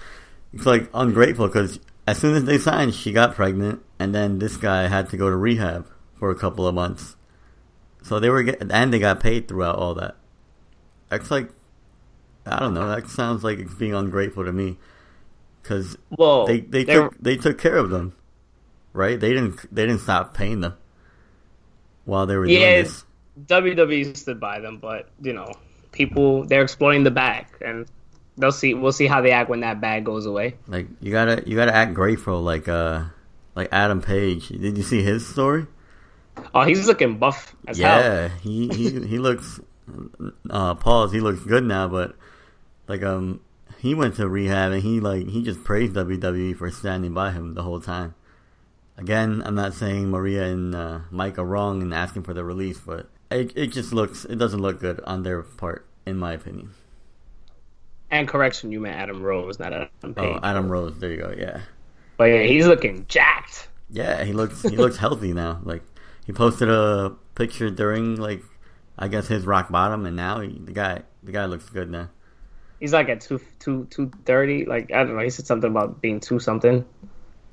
[SPEAKER 5] It's like ungrateful because as soon as they signed, she got pregnant, and then this guy had to go to rehab for a couple of months. So they were getting, and they got paid throughout all that. That's like, I don't know. That sounds like it's being ungrateful to me, because
[SPEAKER 6] Well,
[SPEAKER 5] they they took they took care of them, right? They didn't they didn't stop paying them while they were
[SPEAKER 6] Yeah,
[SPEAKER 5] doing this.
[SPEAKER 6] WWE stood by them, but you know, people they're exploiting the bag, and they'll see. We'll see how they act when that bag goes away.
[SPEAKER 5] Like you gotta you gotta act grateful, like uh like Adam Page. Did you see his story?
[SPEAKER 6] Oh, he's looking buff as hell.
[SPEAKER 5] Yeah, he he he looks. Uh, pause. He looks good now, but like um, he went to rehab and he like he just praised WWE for standing by him the whole time. Again, I'm not saying Maria and uh, Mike are wrong in asking for the release, but it it just looks it doesn't look good on their part, in my opinion.
[SPEAKER 6] And correction, you meant Adam Rose, not Adam Page.
[SPEAKER 5] Oh, Adam Rose, there you go. Yeah,
[SPEAKER 6] But yeah, he's looking jacked.
[SPEAKER 5] yeah, he looks he looks healthy now. Like he posted a picture during like I guess his rock bottom, and now he, the guy the guy looks good now.
[SPEAKER 6] He's like at two two two thirty. Like I don't know. He said something about being two something.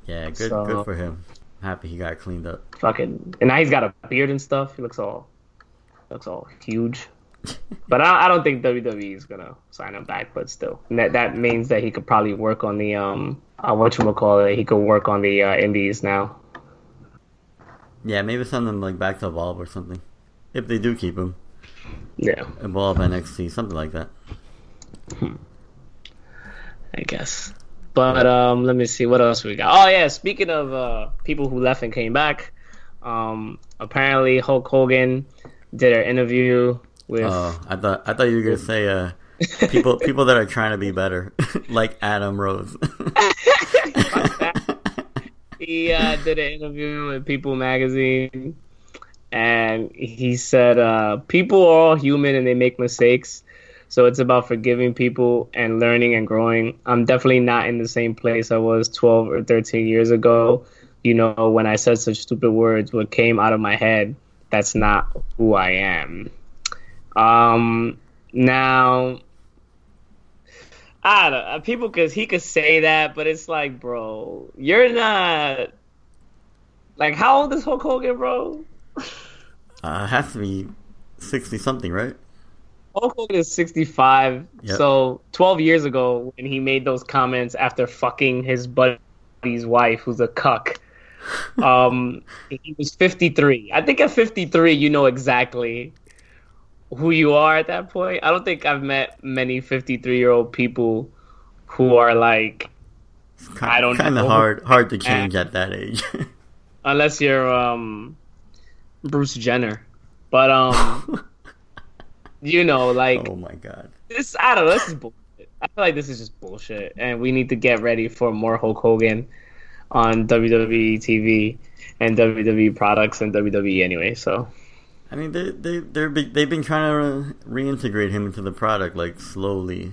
[SPEAKER 5] Yeah, good
[SPEAKER 6] So-
[SPEAKER 5] good for him. Happy he got cleaned up.
[SPEAKER 6] Fucking. And now he's got a beard and stuff. He looks all looks all huge. But I, I don't think WWE is gonna sign him back. But still, and that that means that he could probably work on the um uh, what you call it. He could work on the uh, indies now.
[SPEAKER 5] Yeah, maybe send him like back to Evolve or something. If they do keep him.
[SPEAKER 6] Yeah,
[SPEAKER 5] Evolve NXT, something like that.
[SPEAKER 6] I guess. But um, let me see what else we got. Oh yeah, speaking of uh, people who left and came back, um, apparently Hulk Hogan did an interview with.
[SPEAKER 5] Oh, I thought I thought you were gonna say uh people people that are trying to be better. like Adam Rose.
[SPEAKER 6] he uh, did an interview with People Magazine, and he said, uh, "People are all human and they make mistakes, so it's about forgiving people and learning and growing. I'm definitely not in the same place I was 12 or 13 years ago. You know, when I said such stupid words, what came out of my head, that's not who I am. Um, now." I don't know. People, because he could say that, but it's like, bro, you're not. Like, how old is Hulk Hogan, bro?
[SPEAKER 5] uh has to be sixty something, right?
[SPEAKER 6] Hulk Hogan is 65.
[SPEAKER 5] Yep.
[SPEAKER 6] So 12 years ago, when he made those comments after fucking his buddy's wife, who's a cuck, um, he was 53. I think at 53, you know exactly who you are at that point. I don't think I've met many 53 year old people who are like, I don't
[SPEAKER 5] kind of hard hard to change at that age.
[SPEAKER 6] unless you're um Bruce Jenner. But um you know, like
[SPEAKER 5] oh my god.
[SPEAKER 6] this I don't know, this is bullshit. I feel like this is just bullshit, and we need to get ready for more Hulk Hogan on WWE TV and WWE products and WWE anyway. So
[SPEAKER 5] I mean, they they they're they've been trying to reintegrate him into the product like slowly.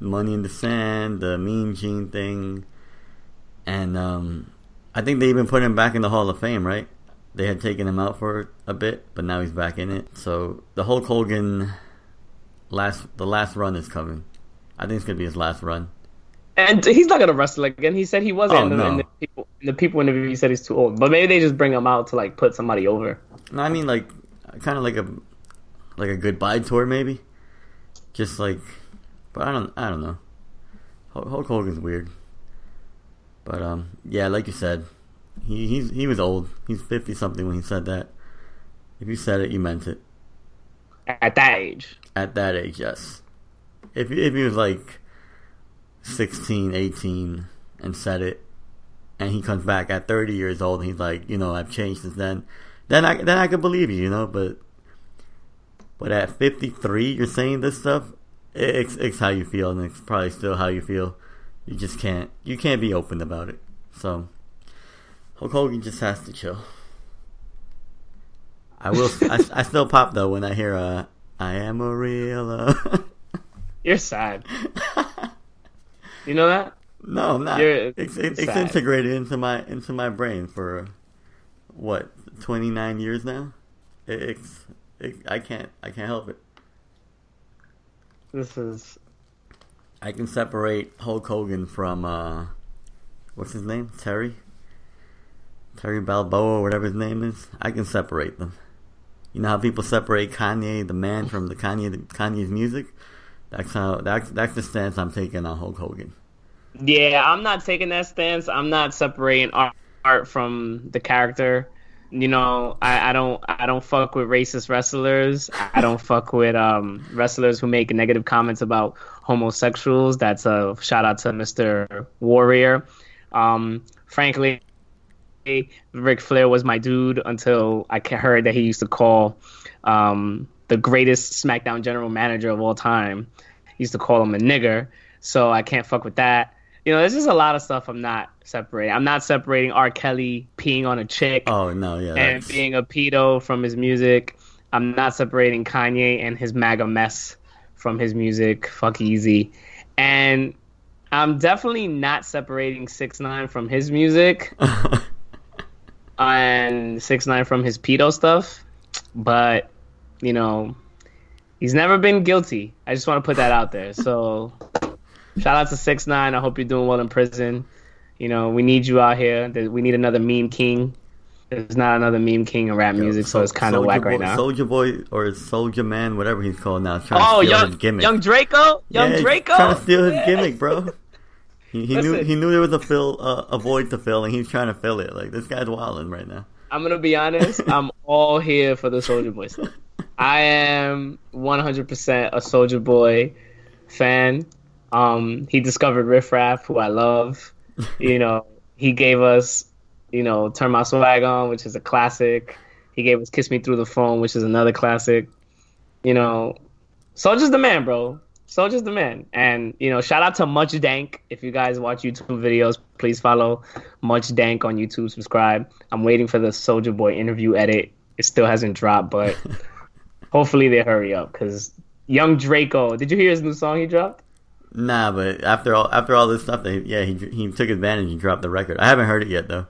[SPEAKER 5] Money in the Sand, the Mean Gene thing, and um, I think they even put him back in the Hall of Fame, right? They had taken him out for a bit, but now he's back in it. So the Hulk Hogan last the last run is coming. I think it's gonna be his last run.
[SPEAKER 6] And he's not gonna wrestle again. He said he wasn't.
[SPEAKER 5] Oh,
[SPEAKER 6] the,
[SPEAKER 5] no.
[SPEAKER 6] the people, in the people interview, he said he's too old. But maybe they just bring him out to like put somebody over.
[SPEAKER 5] No, I mean like kind of like a like a goodbye tour, maybe. Just like, but I don't I don't know. Hulk Hogan's weird. But um, yeah, like you said, he he's he was old. He's fifty something when he said that. If you said it, you meant it.
[SPEAKER 6] At that age,
[SPEAKER 5] At that age, yes. If if he was like 16, 18 and said it, and he comes back at thirty years old, and he's like, you know, I've changed since then. Then I then I could believe you, you know. But but at fifty three, you're saying this stuff. It's it's how you feel, and it's probably still how you feel. You just can't you can't be open about it. So Hulk Hogan just has to chill. I will. I, I still pop though when I hear uh, "I am a real." Uh,
[SPEAKER 6] you're sad. you know that?
[SPEAKER 5] no, I'm not.
[SPEAKER 6] You're-
[SPEAKER 5] it's it's, it's integrated into my into my brain for what twenty nine years now. It, it's it, I can't I can't help it.
[SPEAKER 6] This is
[SPEAKER 5] I can separate Hulk Hogan from uh, what's his name? Terry. Terry Balboa, or whatever his name is. I can separate them. You know how people separate Kanye, the man, from the Kanye, Kanye's music. That's how. That's that's the stance I'm taking on Hulk Hogan.
[SPEAKER 6] Yeah, I'm not taking that stance. I'm not separating art, art from the character. You know, I, I don't I don't fuck with racist wrestlers. I don't fuck with um, wrestlers who make negative comments about homosexuals. That's a shout out to Mr. Warrior. Um, frankly, Ric Flair was my dude until I heard that he used to call um, the greatest SmackDown general manager of all time. He used to call him a nigger. So I can't fuck with that. You know, there's just a lot of stuff I'm not separating. I'm not separating R. Kelly peeing on a chick
[SPEAKER 5] Oh no, yeah,
[SPEAKER 6] and
[SPEAKER 5] that's,
[SPEAKER 6] being a pedo from his music. I'm not separating Kanye and his MAGA mess from his music. Fuck Yeezy. And I'm definitely not separating Six Nine from his music and Six Nine from his pedo stuff. But you know, he's never been guilty. I just want to put that out there. So shout out to Six Nine. I hope you're doing well in prison. You know, we need you out here. We need another meme king. There's not another meme king in rap music, so it's kind of whack
[SPEAKER 5] Boy,
[SPEAKER 6] right now.
[SPEAKER 5] Soulja Boy or Soldier Man, whatever he's called now, trying
[SPEAKER 6] Oh,
[SPEAKER 5] to steal
[SPEAKER 6] young,
[SPEAKER 5] his gimmick.
[SPEAKER 6] young Draco, young
[SPEAKER 5] yeah,
[SPEAKER 6] Draco,
[SPEAKER 5] trying to steal his
[SPEAKER 6] Yeah.
[SPEAKER 5] gimmick, bro. He, he knew he knew there was a fill uh, a void to fill, and he's trying to fill it. Like this guy's wilding right now.
[SPEAKER 6] I'm gonna be honest. I'm all here for the Soulja Boy stuff. I am 100% a Soulja Boy fan. Um, he discovered Riff Raff, who I love. You know, he gave us, you know, Turn My Swag On, which is a classic. He gave us Kiss Me Through the Phone, which is another classic. You know, Soulja's the man, bro. Soulja's the man. And, you know, shout out to Much Dank. If you guys watch YouTube videos, please follow Much Dank on YouTube. Subscribe. I'm waiting for the Soulja Boy interview edit. It still hasn't dropped, but hopefully they hurry up because Young Draco. Did you hear his new song he dropped?
[SPEAKER 5] Nah, but after all after all this stuff, they, yeah, he he took advantage and dropped the record. I haven't heard it yet though.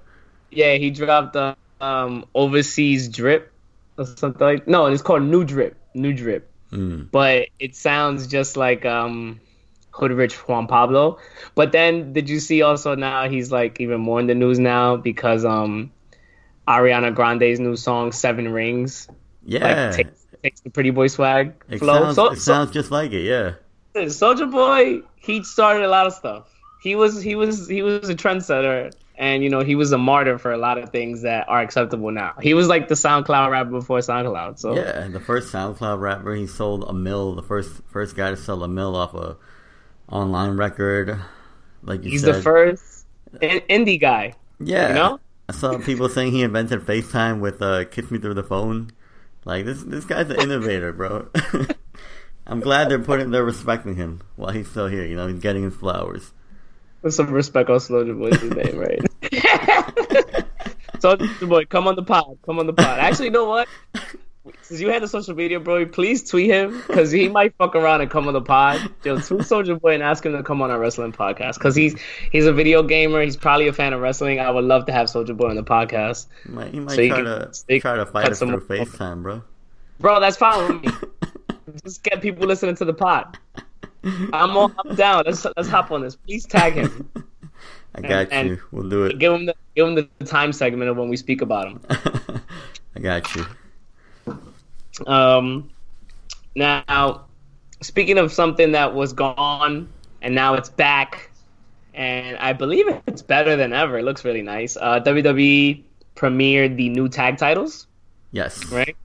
[SPEAKER 6] Yeah, he dropped the um, Overseas Drip or something like. No, it's called New Drip. New Drip.
[SPEAKER 5] Mm.
[SPEAKER 6] But it sounds just like um, Hood Rich Juan Pablo. But then did you see also now he's like even more in the news now because um, Ariana Grande's new song Seven Rings
[SPEAKER 5] Yeah,
[SPEAKER 6] like takes, takes the Pretty Boy swag
[SPEAKER 5] it
[SPEAKER 6] flow.
[SPEAKER 5] sounds
[SPEAKER 6] so,
[SPEAKER 5] it sounds just like it. Yeah,
[SPEAKER 6] Soulja Boy, he started a lot of stuff. He was he was he was a trendsetter, and you know he was a martyr for a lot of things that are acceptable now. He was like the SoundCloud rapper before SoundCloud. So
[SPEAKER 5] yeah. The first SoundCloud rapper, he sold a mill. The first first guy to sell a mill off a online record. Like you
[SPEAKER 6] he's
[SPEAKER 5] said,
[SPEAKER 6] the first in- indie guy.
[SPEAKER 5] Yeah,
[SPEAKER 6] you know?
[SPEAKER 5] I saw people saying he invented FaceTime with uh, "Kiss Me Through the Phone." Like this, this guy's an innovator, bro. I'm glad they're putting they're respecting him while he's still here. You know, he's getting his flowers.
[SPEAKER 6] With some respect on Soulja Boy's name, right? Soulja Boy, come on the pod. Come on the pod. Actually, you know what? Since you had the social media, bro, please tweet him because he might fuck around and come on the pod. Yo, tweet Soulja Boy and ask him to come on our wrestling podcast because he's he's a video gamer. He's probably a fan of wrestling. I would love to have Soulja Boy on the podcast.
[SPEAKER 5] He might, he might
[SPEAKER 6] So
[SPEAKER 5] try
[SPEAKER 6] can-
[SPEAKER 5] to
[SPEAKER 6] so
[SPEAKER 5] try to fight us through FaceTime, bro.
[SPEAKER 6] Bro, that's fine with me. Just get people listening to the pod. I'm all, I'm down. Let's let's hop on this. Please tag him.
[SPEAKER 5] I got
[SPEAKER 6] and-
[SPEAKER 5] you. We'll do it.
[SPEAKER 6] Give him the give him the time segment of when we speak about him.
[SPEAKER 5] I got you.
[SPEAKER 6] Um, now, speaking of something that was gone and now it's back, and I believe it's better than ever. It looks really nice. Uh, WWE premiered the new tag titles,
[SPEAKER 5] Yes.
[SPEAKER 6] right?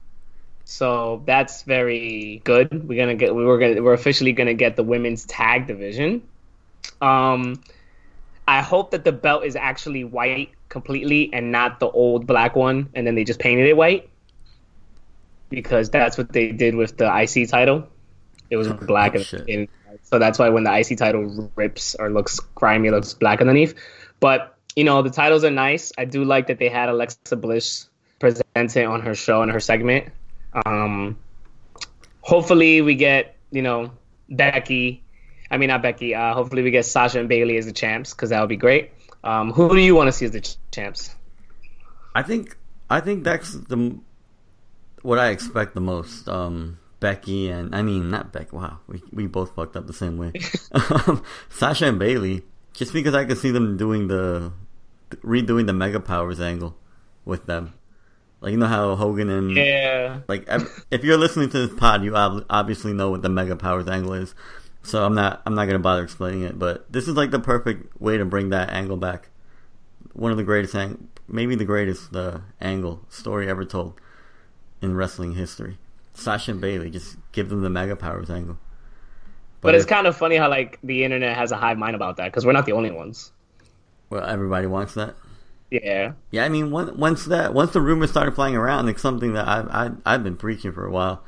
[SPEAKER 6] So that's very good. We're gonna get we were gonna we're officially gonna get the women's tag division. Um, I hope that the belt is actually white completely and not the old black one, and then they just painted it white because that's what they did with the IC title. It was black,
[SPEAKER 5] Oh,
[SPEAKER 6] and, so that's why when the IC title rips or looks grimy, it looks black underneath. But you know the titles are nice. I do like that they had Alexa Bliss present it on her show and her segment. Um, hopefully we get you know Becky. I mean not Becky. Uh, hopefully we get Sasha and Bayley as the champs because that would be great. Um, who do you want to see as the ch- champs?
[SPEAKER 5] I think I think that's the what I expect the most. Um, Becky and I mean not Becky. Wow, we we both fucked up the same way. um, Sasha and Bayley, just because I could see them doing the redoing the Mega Powers angle with them. Like you know how Hogan and
[SPEAKER 6] Yeah,
[SPEAKER 5] like if you're listening to this pod, you ob- obviously know what the Mega Powers angle is. So I'm not I'm not gonna bother explaining it, but this is like the perfect way to bring that angle back. One of the greatest, ang- maybe the greatest uh, angle story ever told in wrestling history. Sasha and Bayley, just give them the Mega Powers angle.
[SPEAKER 6] but it's
[SPEAKER 5] if-
[SPEAKER 6] kind of funny how like the internet has a hive mind about that because we're not the only ones.
[SPEAKER 5] well, everybody wants that.
[SPEAKER 6] Yeah,
[SPEAKER 5] Yeah, I mean, once once that once the rumors started flying around, it's something that I've I, I've been preaching for a while.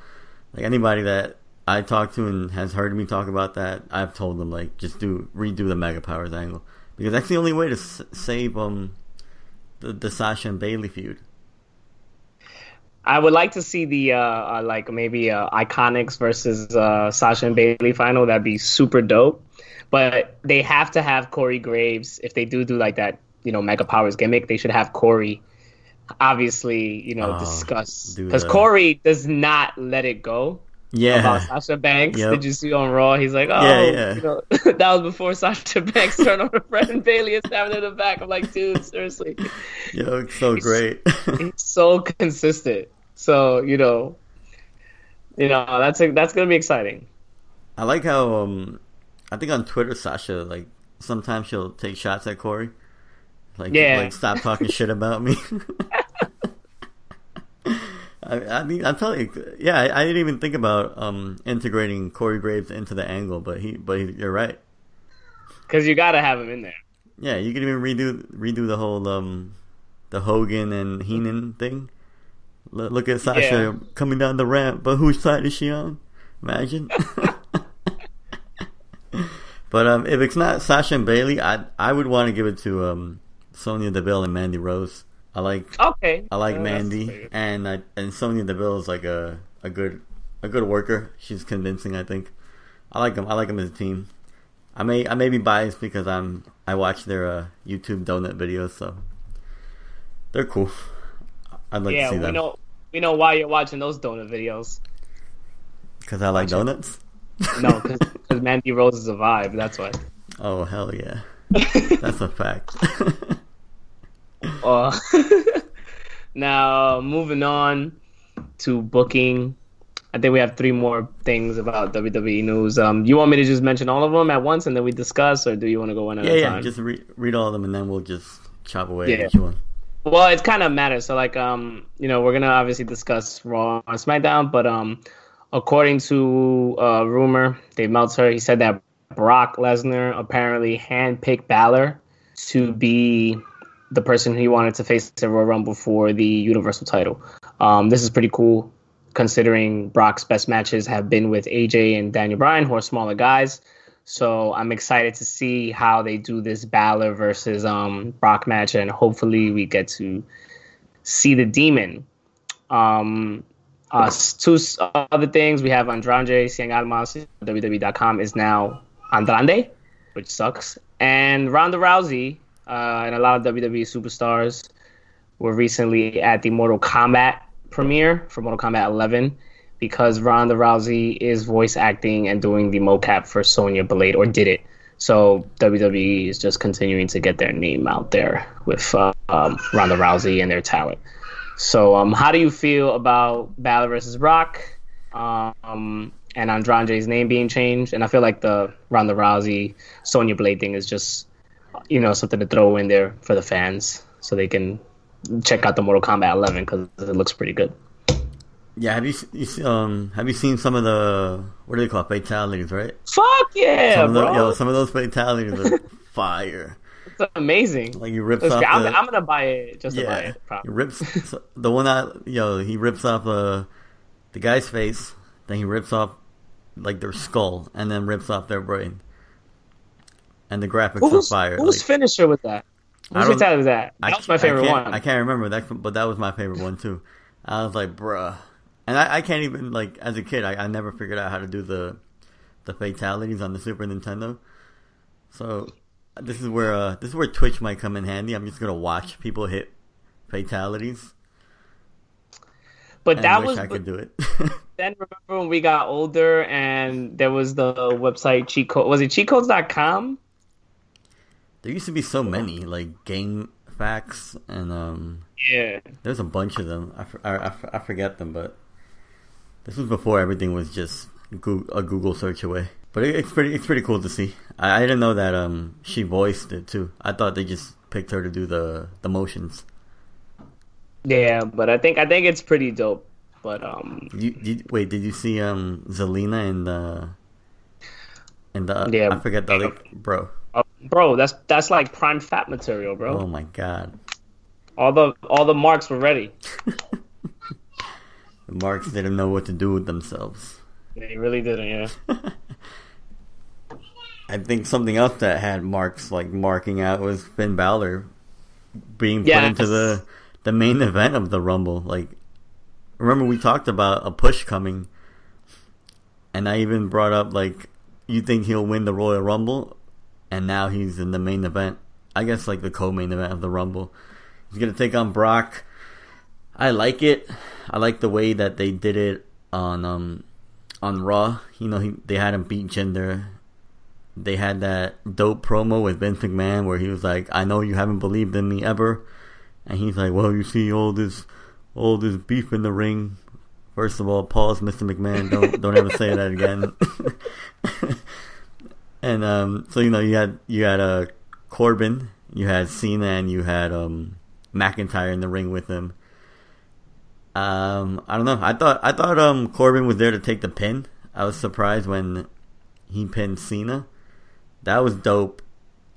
[SPEAKER 5] Like anybody that I talk to and has heard me talk about that, I've told them like just do redo the Mega Powers angle because that's the only way to s- save um the, the Sasha and Bayley feud.
[SPEAKER 6] I would like to see the uh, uh like maybe uh, IIconics versus uh, Sasha and Bayley final. That'd be super dope. But they have to have Corey Graves if they do do like that, you know, Mega Powers gimmick. They should have Corey, obviously, you know,
[SPEAKER 5] Oh,
[SPEAKER 6] discuss because Corey does not let it go.
[SPEAKER 5] Yeah,
[SPEAKER 6] about Sasha Banks.
[SPEAKER 5] Yep.
[SPEAKER 6] Did you see on Raw? He's like, oh,
[SPEAKER 5] Yeah, yeah.
[SPEAKER 6] You know, that was before Sasha Banks turned on her friend Bayley and stabbed her in the back. I'm like, dude, seriously,
[SPEAKER 5] yo, it's so great.
[SPEAKER 6] he's so consistent. So you know, you know that's a, that's gonna be exciting.
[SPEAKER 5] I like how um I think on Twitter Sasha like sometimes she'll take shots at Corey. Like
[SPEAKER 6] Yeah.
[SPEAKER 5] like stop talking shit about me. I, I mean, I'm telling you, yeah, I, I didn't even think about um, integrating Corey Graves into the angle, but he, but he, you're right.
[SPEAKER 6] Because you gotta have him in there.
[SPEAKER 5] Yeah, you can even redo redo the whole um, the Hogan and Heenan thing. L- look at Sasha
[SPEAKER 6] Yeah.
[SPEAKER 5] coming down the ramp, but whose side is she on? Imagine. but um, if it's not Sasha and Bayley, I I would want to give it to um, Sonya Deville and Mandy Rose. I like
[SPEAKER 6] Okay.
[SPEAKER 5] I like Mandy, and I, and Sonya Deville is like a, a good a good worker. She's convincing, I think. I like them. I like them as a team. I may I may be biased because I'm I watch their uh, YouTube donut videos, so they're cool. I'd like
[SPEAKER 6] yeah,
[SPEAKER 5] to see
[SPEAKER 6] we know we know why you're watching those donut videos.
[SPEAKER 5] because I like donuts.
[SPEAKER 6] No, because Mandy Rose is a vibe. That's why.
[SPEAKER 5] Oh hell yeah, that's a fact.
[SPEAKER 6] Uh, now, moving on to booking. I think we have three more things about WWE news. Um, you want me to just mention all of them at once and then we discuss, or do you want to go one at
[SPEAKER 5] yeah,
[SPEAKER 6] a
[SPEAKER 5] yeah.
[SPEAKER 6] time?
[SPEAKER 5] Yeah, just re- read all of them and then we'll just chop away
[SPEAKER 6] Yeah.
[SPEAKER 5] at each one.
[SPEAKER 6] Well, it kind of matters. So, like, um, you know, we're gonna obviously discuss Raw and SmackDown, but um, according to uh, rumor, Dave Meltzer, he said that Brock Lesnar apparently handpicked Balor to be the person he wanted to face at Royal Rumble for the Universal title. Um, this is pretty cool. considering Brock's best matches have been with AJ and Daniel Bryan, who are smaller guys. So I'm excited to see how they do this Balor versus um, Brock match, and hopefully we get to see the Demon. Um, uh, two other things we have Andrade Cien Almas WWE.com is now Andrade, which sucks, and Ronda Rousey uh, and a lot of WWE superstars were recently at the Mortal Kombat premiere for Mortal Kombat 11 because Ronda Rousey is voice acting and doing the mocap for Sonya Blade, or did it. So WWE is just continuing to get their name out there with uh, um, Ronda Rousey and their talent. So, um, how do you feel about Balor versus Rock um, and Andrade's name being changed? And I feel like the Ronda Rousey Sonya Blade thing is just, you know, something to throw in there for the fans so they can check out the Mortal Kombat 11 because it looks pretty good.
[SPEAKER 5] Yeah, have you, you um have you seen some of the what do they call it, fatalities? Right?
[SPEAKER 6] Fuck yeah,
[SPEAKER 5] some
[SPEAKER 6] bro!
[SPEAKER 5] Yo, some of those fatalities are fire.
[SPEAKER 6] It's amazing.
[SPEAKER 5] Like he rips off.
[SPEAKER 6] I'm,
[SPEAKER 5] the,
[SPEAKER 6] I'm gonna buy it just
[SPEAKER 5] yeah,
[SPEAKER 6] to buy it.
[SPEAKER 5] he
[SPEAKER 6] Probably.
[SPEAKER 5] rips the one that yo he rips off uh, the guy's face, then he rips off like their skull, and then rips off their brain. And the graphics
[SPEAKER 6] Who's,
[SPEAKER 5] are fire.
[SPEAKER 6] whose
[SPEAKER 5] like,
[SPEAKER 6] finisher was that?
[SPEAKER 5] I
[SPEAKER 6] Whose
[SPEAKER 5] don't-
[SPEAKER 6] fatality was that?
[SPEAKER 5] I
[SPEAKER 6] That was my favorite
[SPEAKER 5] I
[SPEAKER 6] one.
[SPEAKER 5] I can't remember that, but that was my favorite one too. I was like, bruh, and I, I can't even like as a kid, I, I never figured out how to do the the fatalities on the Super Nintendo. So this is where uh, this is where Twitch might come in handy. I'm just gonna watch people hit fatalities.
[SPEAKER 6] but that
[SPEAKER 5] wish
[SPEAKER 6] was
[SPEAKER 5] I could do it.
[SPEAKER 6] then remember when we got older and there was the website cheat code was it cheatcodes.com?
[SPEAKER 5] There used to be so many like game facts and um,
[SPEAKER 6] Yeah.
[SPEAKER 5] there's a bunch of them. I, I, I, forget them, but this was before everything was just Goo- a Google search away. But it, it's pretty it's pretty cool to see. I, I didn't know that um she voiced it too. I thought they just picked her to do the the motions.
[SPEAKER 6] Yeah, but I think I think it's pretty dope. But um
[SPEAKER 5] You, you wait? Did you see um Zelina and the and the
[SPEAKER 6] Yeah.
[SPEAKER 5] I forget the other bro.
[SPEAKER 6] Bro, that's that's like prime fat material, bro.
[SPEAKER 5] Oh my god,
[SPEAKER 6] All the all the marks were ready.
[SPEAKER 5] the marks didn't know what to do with themselves.
[SPEAKER 6] They really didn't, yeah.
[SPEAKER 5] I think something else that had marks like marking out was Finn Balor being put
[SPEAKER 6] Yes.
[SPEAKER 5] into the the main event of the Rumble. Like, remember we talked about a push coming, and I even brought up like, you think he'll win the Royal Rumble, and now he's in the main event. I guess like the co-main event of the Rumble. He's gonna take on Brock. I like it. I like the way that they did it on um on Raw. You know, he, they had him beat Jinder they had that dope promo with Vince McMahon where he was like, "I know you haven't believed in me ever," and he's like, "Well, you see all this, all this beef in the ring. First of all, pause, Mr. McMahon. Don't don't ever say that again." and um, so you know, you had you had uh, Corbin, you had Cena, and you had um, McIntyre in the ring with him. Um, I don't know. I thought I thought um Corbin was there to take the pin. I was surprised when he pinned Cena. That was dope.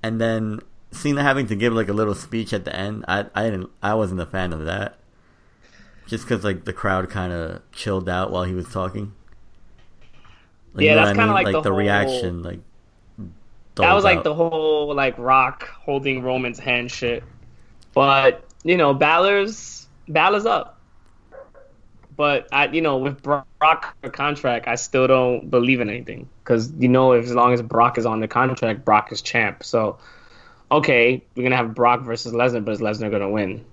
[SPEAKER 5] And then Cena having to give like a little speech at the end. I I didn't I wasn't a fan of that. Just because like the crowd kind of chilled out while he was talking. Like,
[SPEAKER 6] Yeah,
[SPEAKER 5] you know
[SPEAKER 6] that's
[SPEAKER 5] I
[SPEAKER 6] kinda
[SPEAKER 5] mean?
[SPEAKER 6] like the whole-
[SPEAKER 5] reaction. Like
[SPEAKER 6] that was like the whole like Rock holding Roman's hand shit. But you know, Balor's Balor's up. But I, you know, with Brock contract, I still don't believe in anything because you know, if as long as Brock is on the contract, Brock is champ. So, okay, we're gonna have Brock versus Lesnar, but is Lesnar gonna win?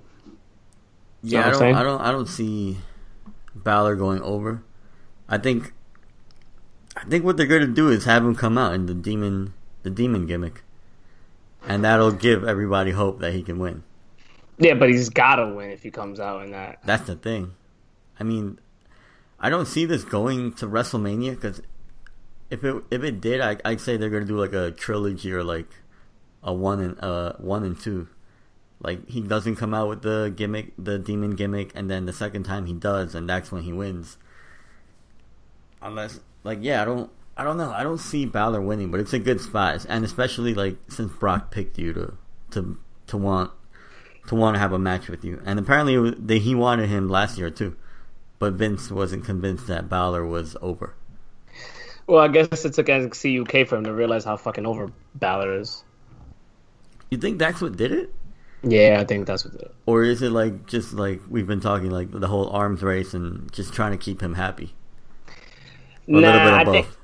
[SPEAKER 5] Yeah, I don't. I don't, I don't see Balor going over. I think, I think what they're going to do is have him come out in the demon, the demon gimmick, and that'll give everybody hope that he can win.
[SPEAKER 6] Yeah, but he's gotta win if he comes out in that.
[SPEAKER 5] That's the thing. I mean, I don't see this going to WrestleMania because if it if it did, I, I'd say they're going to do like a trilogy or like a one and uh one and two. Like he doesn't come out with the gimmick, the demon gimmick, and then the second time he does, and that's when he wins. Unless, like, yeah, I don't, I don't know, I don't see Balor winning, but it's a good spot, and especially like since Brock picked you to to to want to want to have a match with you, and apparently was, they, he wanted him last year too, but Vince wasn't convinced that Balor was over.
[SPEAKER 6] Well, I guess it took NXT UK for him to realize how fucking over Balor is.
[SPEAKER 5] You think that's what did it?
[SPEAKER 6] Yeah, I think that's what did it.
[SPEAKER 5] Or is it like just like we've been talking like the whole arms race and just trying to keep him happy? A
[SPEAKER 6] nah,
[SPEAKER 5] little bit
[SPEAKER 6] I
[SPEAKER 5] of both.
[SPEAKER 6] think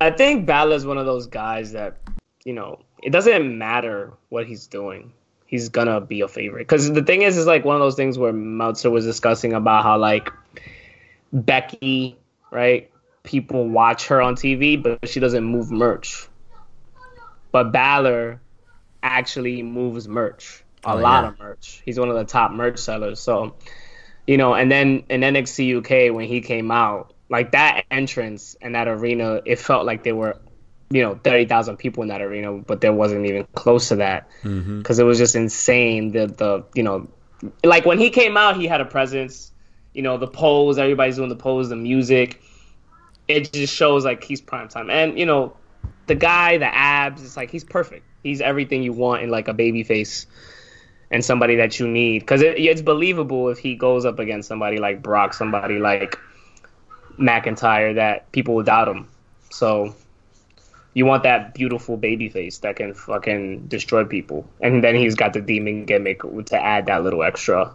[SPEAKER 6] I think Balor's one of those guys that you know it doesn't matter what he's doing. He's gonna be a favorite because the thing is, is like one of those things where Meltzer was discussing about how like Becky, right? People watch her on TV, but she doesn't move merch. But Balor actually moves merch, a
[SPEAKER 5] Oh,
[SPEAKER 6] lot
[SPEAKER 5] yeah.
[SPEAKER 6] of merch. He's one of the top merch sellers. So, you know, and then in NXT UK when he came out, like that entrance and that arena, it felt like there were, you know, thirty thousand people in that arena, but there wasn't even close to that mm-hmm. because it was just insane. The the you know, like when he came out, he had a presence. You know, the pose, everybody's doing the pose, the music. It just shows like he's prime time, and you know, the guy, the abs, it's like he's perfect. He's everything you want in like a baby face and somebody that you need because it, it's believable if he goes up against somebody like Brock, somebody like McIntyre, that people will doubt him. So you want that beautiful baby face that can fucking destroy people, and then he's got the demon gimmick to add that little extra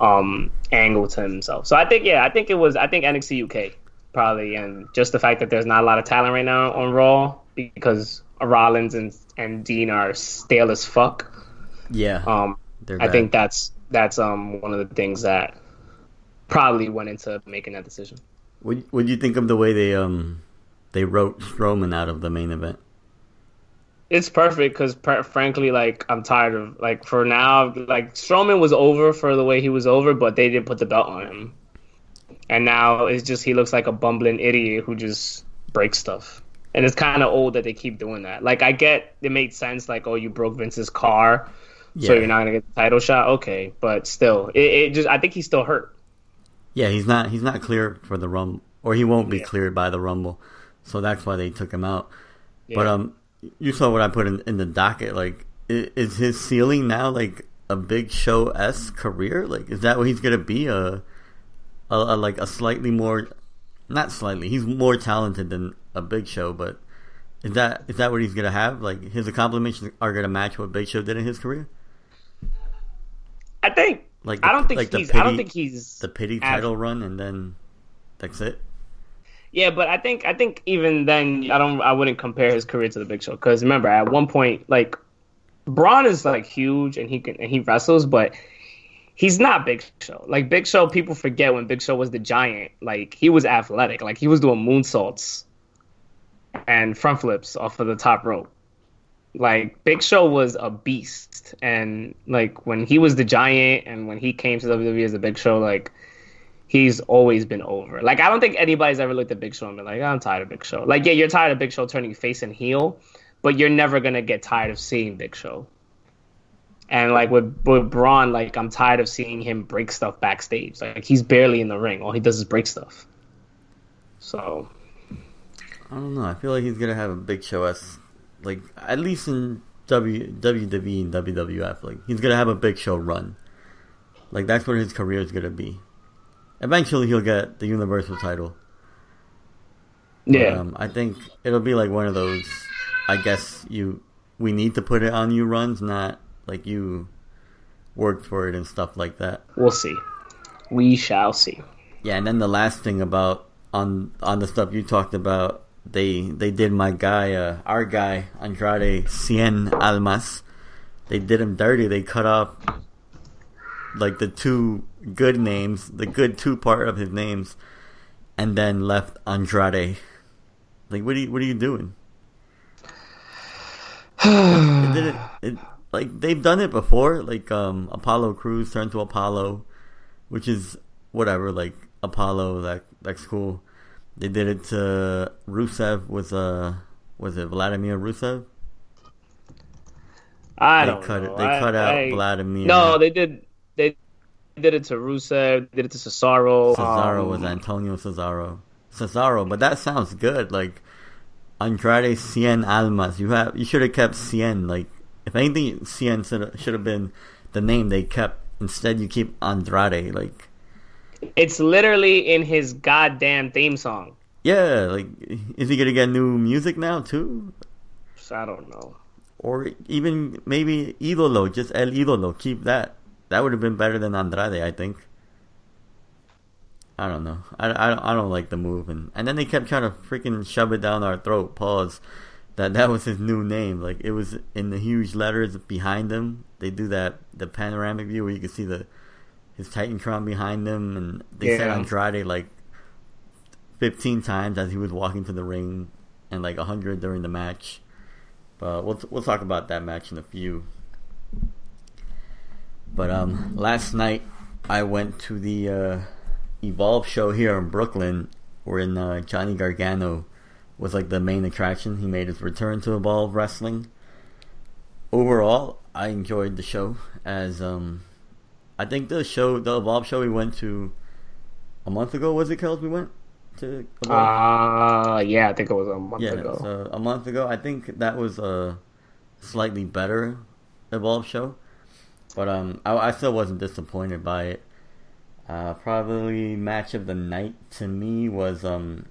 [SPEAKER 6] um angle to himself. So I think yeah, I think it was I think NXT UK probably, and just the fact that there's not a lot of talent right now on Raw because Rollins and and Dean are stale as fuck.
[SPEAKER 5] Yeah,
[SPEAKER 6] Um, I think that's that's um one of the things that probably went into making that decision.
[SPEAKER 5] What What do you think of the way they um they wrote Strowman out of the main event?
[SPEAKER 6] It's perfect because, frankly, like I'm tired of like for now, like Strowman was over for the way he was over, but they didn't put the belt on him, and now it's just he looks like a bumbling idiot who just breaks stuff, and it's kind of old that they keep doing that. Like I get it made sense, like oh you broke Vince's car, so you're not gonna get the title shot, okay, but still, it, it just I think he's still hurt.
[SPEAKER 5] Yeah, he's not he's not clear for the rumble, or he won't be
[SPEAKER 6] Yeah.
[SPEAKER 5] cleared by the rumble, so that's why they took him out. But um, you saw what I put in, in the docket. Like, is, is his ceiling now like a Big Show s career? Like, is that what he's gonna be? A, a, a like a slightly more, not slightly. He's more talented than a Big Show, but is that is that what he's gonna have? Like, his accomplishments are gonna match what Big Show did in his career?
[SPEAKER 6] I think
[SPEAKER 5] Like
[SPEAKER 6] I don't think
[SPEAKER 5] like the
[SPEAKER 6] he's I don't think he's
[SPEAKER 5] The pity title run, and then that's it.
[SPEAKER 6] Yeah, but I think I think even then I don't I wouldn't compare his career to the Big Show because remember at one point like Braun is like huge and he can and he wrestles, but he's not Big Show. Like Big Show, people forget when Big Show was the giant. Like he was athletic. Like he was doing moonsaults and front flips off of the top rope. Like Big Show was a beast, and like when he was the giant and when he came to WWE as a Big Show, like he's always been over. Like I don't think anybody's ever looked at Big Show and been like, I'm tired of Big Show. Like yeah, you're tired of Big Show turning face and heel, but you're never gonna get tired of seeing Big Show. And like with with Braun, like I'm tired of seeing him break stuff backstage. Like he's barely in the ring. All he does is break stuff. So
[SPEAKER 5] I don't know. I feel like he's gonna have a Big Show s like at least in W WWE and WWF. Like he's gonna have a Big Show run. Like that's where his career is gonna be. Eventually, he'll get the Universal title.
[SPEAKER 6] Yeah,
[SPEAKER 5] um, I think it'll be like one of those. I guess you we need to put it on you runs, not like you worked for it and stuff like that.
[SPEAKER 6] we'll see. We shall see.
[SPEAKER 5] Yeah, and then the last thing about on on the stuff you talked about, they they did my guy, uh, our guy Andrade Cien Almas. They did him dirty. They cut off like the two good names, the good two part of his names, and then left Andrade. Like, what are you what are you doing? it did it, like they've done it before. Like um, Apollo Crews turned to Apollo, which is whatever. Like Apollo, that that's cool. They did it to Rusev with uh, was it Vladimir Rusev?
[SPEAKER 6] I
[SPEAKER 5] They
[SPEAKER 6] don't
[SPEAKER 5] cut
[SPEAKER 6] know.
[SPEAKER 5] it. They
[SPEAKER 6] I-
[SPEAKER 5] cut out
[SPEAKER 6] I-
[SPEAKER 5] Vladimir.
[SPEAKER 6] No, they did. They did it to Rusev. Did it to Cesaro.
[SPEAKER 5] Cesaro
[SPEAKER 6] um,
[SPEAKER 5] was Antonio Cesaro. Cesaro, but that sounds good. Like Andrade Cien Almas. You have you should have kept Cien. Like if anything, Cien should have been the name they kept. Instead, you keep Andrade. Like
[SPEAKER 6] It's literally in his goddamn theme song.
[SPEAKER 5] Yeah, like is he gonna get new music now too?
[SPEAKER 6] I don't know.
[SPEAKER 5] Or even maybe Idolo, just El Idolo, keep that. That would have been better than Andrade, I think. I don't know. I, I, I don't like the move, and and then they kept trying to freaking shove it down our throat. Pause. That that was his new name. Like it was in the huge letters behind him. They do that the panoramic view where you can see the his Titantron behind him, and they said
[SPEAKER 6] Yeah.
[SPEAKER 5] Andrade like fifteen times as he was walking to the ring, and like hundred during the match. But we'll we'll talk about that match in a few. But um, last night I went to the uh, Evolve show here in Brooklyn, wherein uh, Johnny Gargano was like the main attraction. He made his return to Evolve Wrestling. Overall, I enjoyed the show. As um, I think the show, the Evolve show we went to a month ago was it, Kells? We went to Evolve.
[SPEAKER 6] Uh yeah, I think it was a month
[SPEAKER 5] Yeah,
[SPEAKER 6] ago.
[SPEAKER 5] so a month ago, I think that was a slightly better Evolve show, but um, I, I still wasn't disappointed by it. Uh, probably match of the night to me was um,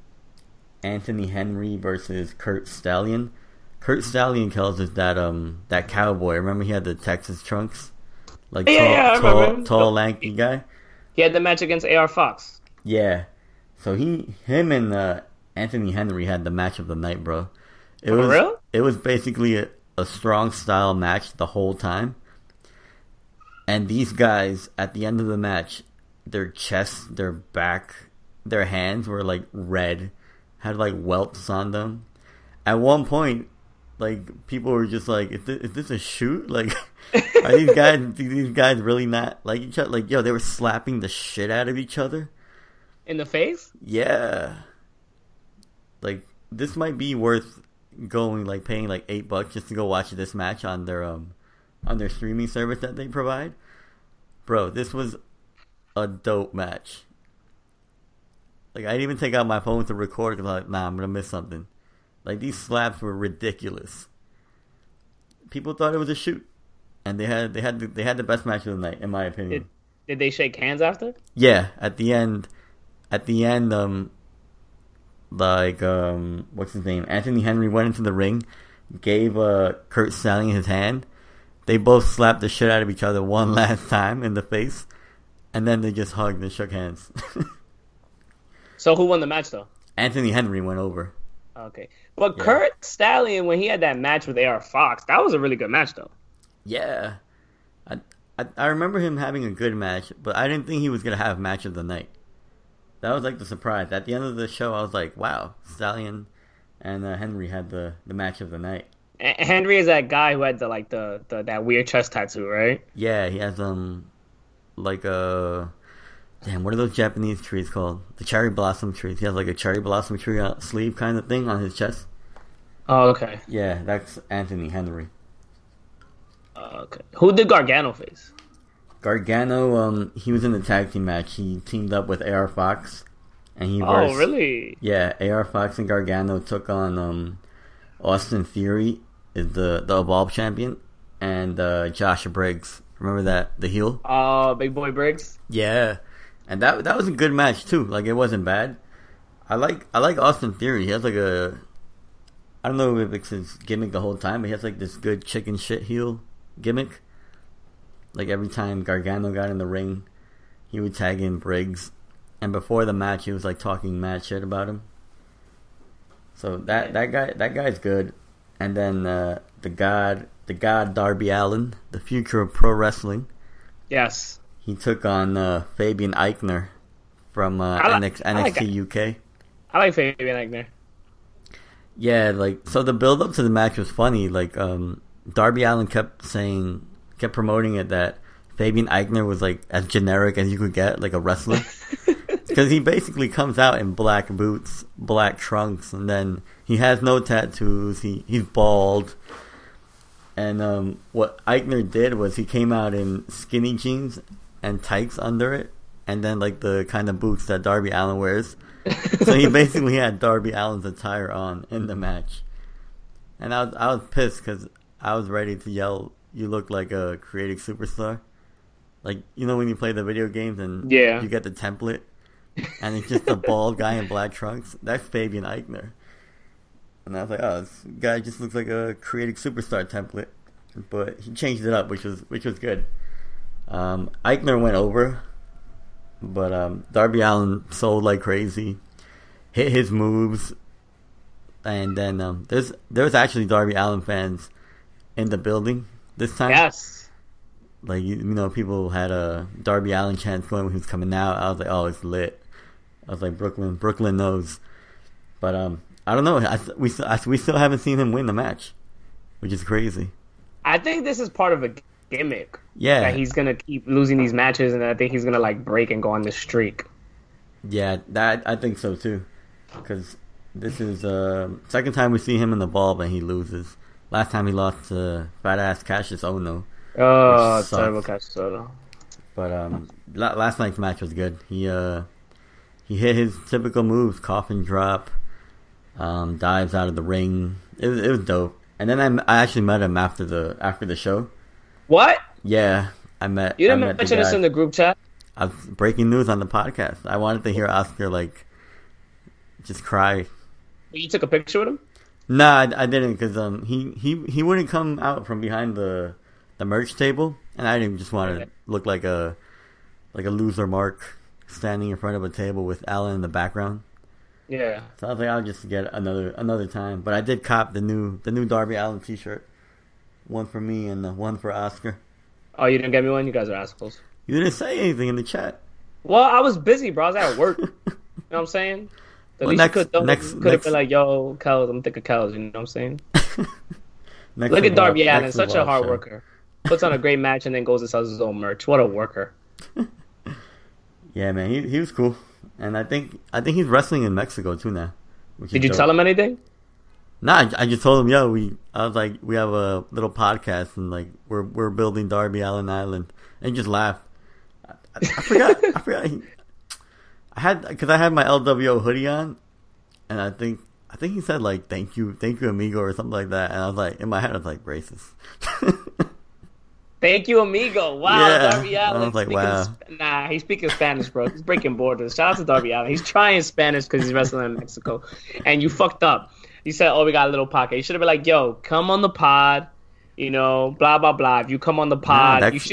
[SPEAKER 5] Anthony Henry versus Curt Stallion. Curt Stallion tells us that um that cowboy. Remember he had the Texas trunks, like
[SPEAKER 6] Yeah,
[SPEAKER 5] tall,
[SPEAKER 6] yeah,
[SPEAKER 5] tall, tall, lanky guy.
[SPEAKER 6] He had the match against AR Fox.
[SPEAKER 5] Yeah. So he, him, and uh, Anthony Henry had the match of the night, bro. It
[SPEAKER 6] For
[SPEAKER 5] was
[SPEAKER 6] real?
[SPEAKER 5] it was basically a, a strong style match the whole time. And these guys at the end of the match, their chest, their back, their hands were like red, had like welts on them. At one point, like people were just like, "Is this, is this a shoot? Like, are these guys these guys really not like each other? Like, yo, they were slapping the shit out of each other."
[SPEAKER 6] In the face?
[SPEAKER 5] Yeah. Like this might be worth going like paying like eight bucks just to go watch this match on their um on their streaming service that they provide. Bro, this was a dope match. Like I didn't even take out my phone to record because I'm like, nah, I'm gonna miss something. Like these slaps were ridiculous. People thought it was a shoot, and they had they had the, they had the best match of the night in my opinion.
[SPEAKER 6] Did did they shake hands after?
[SPEAKER 5] Yeah, at the end, at the end, um, like um, what's his name? Anthony Henry went into the ring, gave uh Curt Stallion his hand. They both slapped the shit out of each other one last time in the face, and then they just hugged and shook hands.
[SPEAKER 6] So who won the match though?
[SPEAKER 5] Anthony Henry went over.
[SPEAKER 6] Okay. But
[SPEAKER 5] Yeah.
[SPEAKER 6] Curt Stallion, when he had that match with AR Fox, that was a really good match though.
[SPEAKER 5] Yeah, I, I I remember him having a good match, but I didn't think he was gonna have match of the night. That was like the surprise. At the end of the show, I was like, "Wow, Stallion and uh, Henry had the the match of the night."
[SPEAKER 6] Henry is that guy who had the like the, the that weird chest tattoo, right?
[SPEAKER 5] Yeah, he has um like a damn. What are those Japanese trees called? The cherry blossom trees. He has like a cherry blossom tree uh, sleeve kind of thing on his chest.
[SPEAKER 6] Oh, okay.
[SPEAKER 5] Yeah, that's Anthony Henry.
[SPEAKER 6] Uh, okay. Who did Gargano face?
[SPEAKER 5] Gargano, um, he was in the tag team match. He teamed up with AR Fox, and he
[SPEAKER 6] Oh,
[SPEAKER 5] versed-
[SPEAKER 6] really?
[SPEAKER 5] Yeah, AR Fox and Gargano took on um, Austin Theory, is the the Evolve champion, and uh, Josh Briggs. Remember that the heel?
[SPEAKER 6] Uh, Big Boy Briggs.
[SPEAKER 5] Yeah, and that that was a good match too. Like it wasn't bad. I like I like Austin Theory. He has like a I don't know if it's his gimmick the whole time, but he has like this good chicken shit heel gimmick. Like every time Gargano got in the ring, he would tag in Briggs, and before the match, he was like talking mad shit about him. So that that guy that guy's good, and then uh, the god the god Darby Allin, the future of pro wrestling.
[SPEAKER 6] Yes.
[SPEAKER 5] He took on uh, Fabian Aichner from uh,
[SPEAKER 6] I like-
[SPEAKER 5] NX-
[SPEAKER 6] I like
[SPEAKER 5] NXT UK.
[SPEAKER 6] I like Fabian Aichner.
[SPEAKER 5] Yeah, like so the build up to the match was funny. Like um, Darby Allin kept saying, kept promoting it that Fabian Aichner was like as generic as you could get, like a wrestler, because he basically comes out in black boots, black trunks, and then he has no tattoos. He he's bald. And um, what Aichner did was he came out in skinny jeans and tights under it, and then like the kind of boots that Darby Allin wears. so he basically had Darby Allin's attire on in the match, and I was I was pissed because I was ready to yell, "You look like a creative superstar," Like you know when you play the video games and
[SPEAKER 6] Yeah.
[SPEAKER 5] you get the template, and it's just a bald guy in black trunks. That's Fabian Aichner. And I was like, oh, this guy just looks like a creative superstar template, but he changed it up, which was which was good. Um, Aichner went over, but um, Darby Allin sold like crazy, hit his moves, and then um, there's there's actually Darby Allin fans in the building this time.
[SPEAKER 6] Yes.
[SPEAKER 5] Like you, you know, people had a Darby Allin chance going when he was coming out. I was like, oh, it's lit. I was like, Brooklyn, Brooklyn knows. But um, I don't know. I, we I, we still haven't seen him win the match, which is crazy.
[SPEAKER 6] I think this is part of a gimmick.
[SPEAKER 5] Yeah.
[SPEAKER 6] That he's gonna keep losing these matches, and I think he's gonna like break and go on this streak.
[SPEAKER 5] Yeah, that I think so too, because this is uh second time we see him in the ball, and he loses. Last time he lost to fat ass Kassius Ohno,
[SPEAKER 6] Oh, terrible catch Soto.
[SPEAKER 5] but um last night's match was good. He uh he hit his typical moves, coffin drop, um dives out of the ring. It was it was dope. And then I, I actually met him after the after the show.
[SPEAKER 6] What?
[SPEAKER 5] Yeah, I met.
[SPEAKER 6] You didn't
[SPEAKER 5] met
[SPEAKER 6] mention this in the group chat?
[SPEAKER 5] I was breaking news on the podcast. I wanted to hear Oscar like just cry
[SPEAKER 6] You took a picture with him?
[SPEAKER 5] No, I, I didn't because um he, he he wouldn't come out from behind the the merch table, and I didn't just want to
[SPEAKER 6] Okay.
[SPEAKER 5] look like a like a loser mark standing in front of a table with Allin in the background.
[SPEAKER 6] Yeah.
[SPEAKER 5] So I was like, I'll just get another another time. But I did cop the new the new Darby Allin T-shirt, one for me and uh, one for Oscar.
[SPEAKER 6] Oh, you didn't get me one? You guys are assholes.
[SPEAKER 5] You didn't say anything in the chat.
[SPEAKER 6] Well, I was busy, bro. I was at work. you know what I'm saying? The
[SPEAKER 5] Well,
[SPEAKER 6] least
[SPEAKER 5] next-
[SPEAKER 6] you could,
[SPEAKER 5] next-
[SPEAKER 6] could have been like, yo, Kells, I'm thick of Kells. You know what I'm saying? Look at Darby
[SPEAKER 5] Allin,
[SPEAKER 6] such a hard
[SPEAKER 5] show.
[SPEAKER 6] worker. Puts on a great match and then goes and sells his own merch. What a worker.
[SPEAKER 5] Yeah, man, he he was cool, and I think I think he's wrestling in Mexico too now.
[SPEAKER 6] Did you
[SPEAKER 5] dope.
[SPEAKER 6] tell him anything?
[SPEAKER 5] Nah, I, I just told him, yo, we. I was like, we have a little podcast, and like we're we're building Darby Allin Island, and he just laughed. I, I, I forgot. I forgot. He, I had because I had my LWO hoodie on, and I think I think he said like thank you, thank you, amigo, or something like that. And I was like, in my head, I was like racist.
[SPEAKER 6] Thank you, amigo. Wow,
[SPEAKER 5] Yeah.
[SPEAKER 6] Darby
[SPEAKER 5] I was like,
[SPEAKER 6] speaking
[SPEAKER 5] wow.
[SPEAKER 6] Sp- nah, he's speaking Spanish, bro. He's breaking borders. Shout out to Darby Allin. He's trying Spanish because he's wrestling in Mexico. And you fucked up. You said, oh, we got a little pocket. You should have been like, yo, come on the pod. You know, blah, blah, blah. If you come on the pod, you should,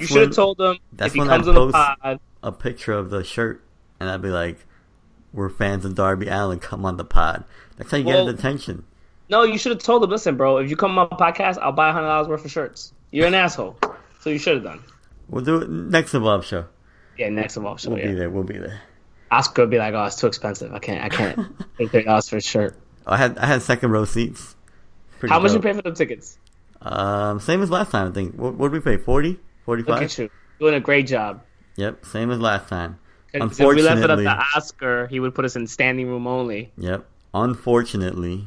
[SPEAKER 6] you should have told them
[SPEAKER 5] that's
[SPEAKER 6] if he
[SPEAKER 5] when I
[SPEAKER 6] comes on the pod.
[SPEAKER 5] a picture of the shirt, and I'd be like, "We're fans of Darby Allin. Come on the pod." That's how you
[SPEAKER 6] Well-
[SPEAKER 5] get his attention.
[SPEAKER 6] No, you should have told them. listen, bro, if you come on my podcast, I'll buy $100 worth of shirts. You're an asshole. So you should have done.
[SPEAKER 5] We'll do it next Evolve show.
[SPEAKER 6] Yeah, next Evolve, show,
[SPEAKER 5] We'll be
[SPEAKER 6] yeah.
[SPEAKER 5] there. We'll be there.
[SPEAKER 6] Oscar would be like, oh, it's too expensive. I can't, I can't pay $30 for a shirt.
[SPEAKER 5] I had I had second row seats. Pretty
[SPEAKER 6] How much you pay for the tickets?
[SPEAKER 5] Um, same as last time. I think. What what did we pay? 40?
[SPEAKER 6] Look
[SPEAKER 5] 45?
[SPEAKER 6] at you. Doing a great job.
[SPEAKER 5] Yep, same as last time.
[SPEAKER 6] Unfortunately, If we left it up to Oscar, he would put us in standing room only.
[SPEAKER 5] yep. Unfortunately,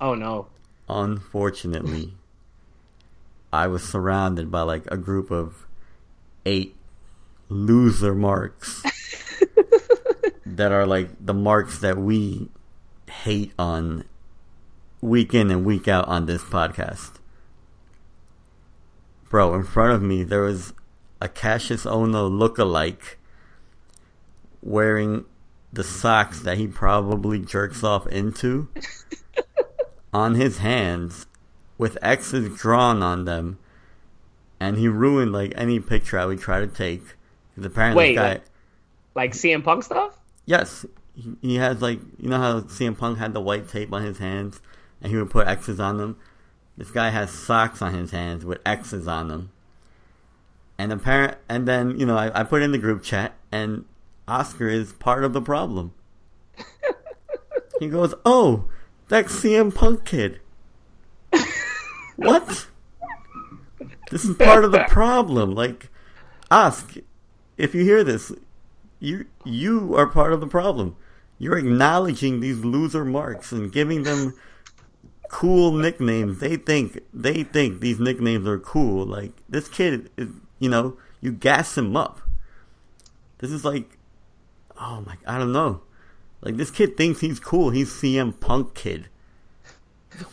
[SPEAKER 6] Oh no.
[SPEAKER 5] unfortunately, I was surrounded by like a group of eight loser marks that are like the marks that we hate on week in and week out on this podcast. Bro, in front of me there was a Kassius Ohno look-alike wearing the socks that he probably jerks off into on his hands with X's drawn on them, and he ruined like any picture I would try to take. 'Cause apparently,
[SPEAKER 6] Wait,
[SPEAKER 5] guy,
[SPEAKER 6] like- Like CM Punk stuff?
[SPEAKER 5] yes, he, he has like you know how CM Punk had the white tape on his hands, and he would put X's on them. This guy has socks on his hands with X's on them. And apparent, and then you know I, I put in the group chat, and Oscar is part of the problem. he goes, "Oh, that CM Punk kid." what? This is part of the problem. Like, ask if you hear this, you you are part of the problem. You're acknowledging these loser marks and giving them cool nicknames. They think they think these nicknames are cool. Like this kid is, you know, you gas him up. This is like, oh my, I don't know. Like this kid thinks he's cool. He's CM Punk kid.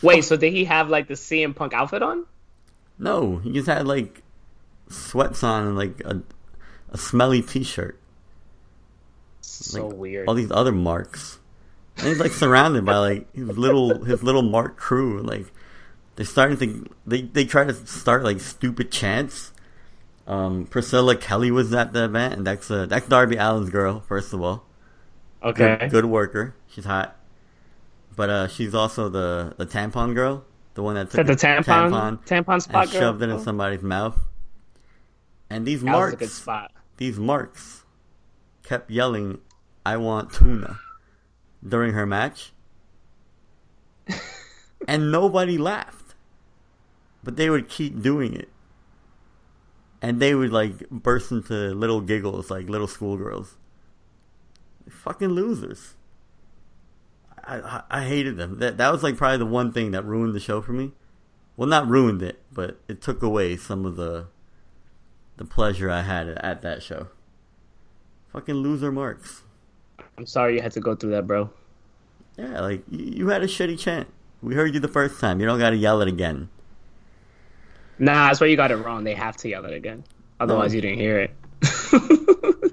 [SPEAKER 6] Wait, so did he have like the CM Punk outfit on?
[SPEAKER 5] No, he just had like sweats on and like a a smelly T-shirt.
[SPEAKER 6] So
[SPEAKER 5] Like,
[SPEAKER 6] weird.
[SPEAKER 5] All these other marks, and he's like surrounded by like his little his little mark crew. Like they're starting to they they try to start like stupid chants. Um, Priscilla Kelly was at the event, and that's uh, that's Darby Allin's girl. First of all,
[SPEAKER 6] okay.
[SPEAKER 5] good, good worker. She's hot, but uh, she's also the the tampon girl, the one that took
[SPEAKER 6] the
[SPEAKER 5] a
[SPEAKER 6] tampon tampon spot
[SPEAKER 5] and
[SPEAKER 6] girl?
[SPEAKER 5] shoved it in somebody's mouth. And these
[SPEAKER 6] that
[SPEAKER 5] marks,
[SPEAKER 6] good spot.
[SPEAKER 5] these marks, kept yelling, "I want tuna," during her match, and nobody laughed. But they would keep doing it, and they would like burst into little giggles like little schoolgirls. Fucking losers. I, I I hated them. That that was like probably the one thing that ruined the show for me. Well, not ruined it, but it took away some of the the pleasure I had at that show. Fucking loser marks.
[SPEAKER 6] I'm sorry you had to go through that, bro.
[SPEAKER 5] Yeah, like you, you had a shitty chant. We heard you the first time. You don't got to yell it again.
[SPEAKER 6] Nah, that's why you got it wrong. They have to yell it again. Otherwise,
[SPEAKER 5] No.
[SPEAKER 6] you didn't hear it.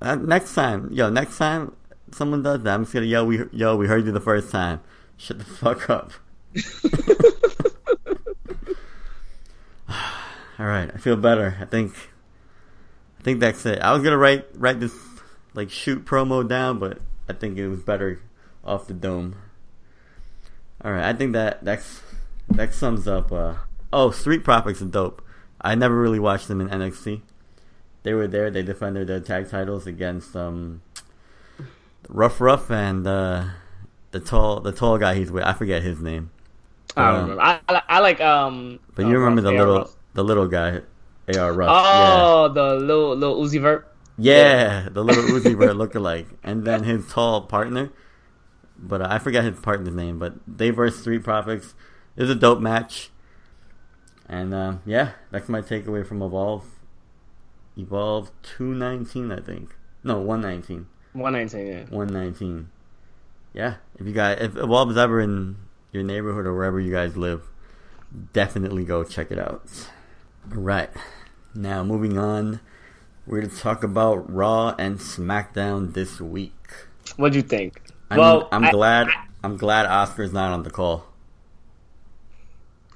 [SPEAKER 5] Uh, next time, yo, next time someone does that, I'm just gonna yell. We yo, we heard you the first time. Shut the fuck up. All right, I feel better. I think, think that's it. I was gonna write write this like shoot promo down, but I think it was better off the dome. All right, I think that that's that sums up. Uh, oh, Street Profits are dope. I never really watched them in NXT. They were there. They defended their tag titles against um, Rough Rough and uh, the tall the tall guy he's with. I forget his name.
[SPEAKER 6] I
[SPEAKER 5] Um,
[SPEAKER 6] don't remember. I, I, I like um.
[SPEAKER 5] But
[SPEAKER 6] uh,
[SPEAKER 5] you remember the little the little guy, Ar Rough.
[SPEAKER 6] Oh, the little little Uzi Vert.
[SPEAKER 5] yeah, yeah, the little Uzi Vert lookalike, and then his tall partner. But uh, I forget his partner's name. But they versus Street Profits. It was a dope match. And um, yeah, that's my takeaway from Evolve. Evolve two nineteen, I think. No, one nineteen.
[SPEAKER 6] One nineteen. Yeah.
[SPEAKER 5] 119. Yeah, if you guys, if Evolve is ever in your neighborhood or wherever you guys live, definitely go check it out. All right, now moving on, we're going to talk about Raw and SmackDown this week.
[SPEAKER 6] What'd you think?
[SPEAKER 5] I
[SPEAKER 6] well,
[SPEAKER 5] I'm
[SPEAKER 6] I-
[SPEAKER 5] glad.
[SPEAKER 6] I-
[SPEAKER 5] I'm glad Oscar's not on the call.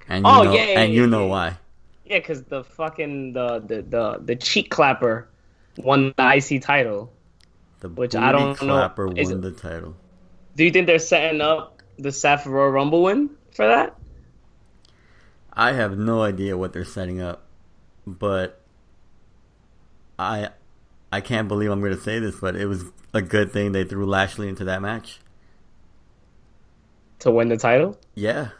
[SPEAKER 5] And you
[SPEAKER 6] Oh,
[SPEAKER 5] know,
[SPEAKER 6] yeah, yeah,
[SPEAKER 5] and you
[SPEAKER 6] yeah,
[SPEAKER 5] know
[SPEAKER 6] yeah.
[SPEAKER 5] why.
[SPEAKER 6] yeah, because the fucking the, the the the cheek clapper won the IC title.
[SPEAKER 5] The
[SPEAKER 6] Which I don't know-
[SPEAKER 5] clapper
[SPEAKER 6] is
[SPEAKER 5] won
[SPEAKER 6] it-
[SPEAKER 5] the title.
[SPEAKER 6] Do you think they're setting up the Seth Royal Rumble win for that?
[SPEAKER 5] I have no idea what they're setting up, but I I can't believe I'm going to say this, but it was a good thing they threw Lashley into that match.
[SPEAKER 6] To win the title?
[SPEAKER 5] Yeah,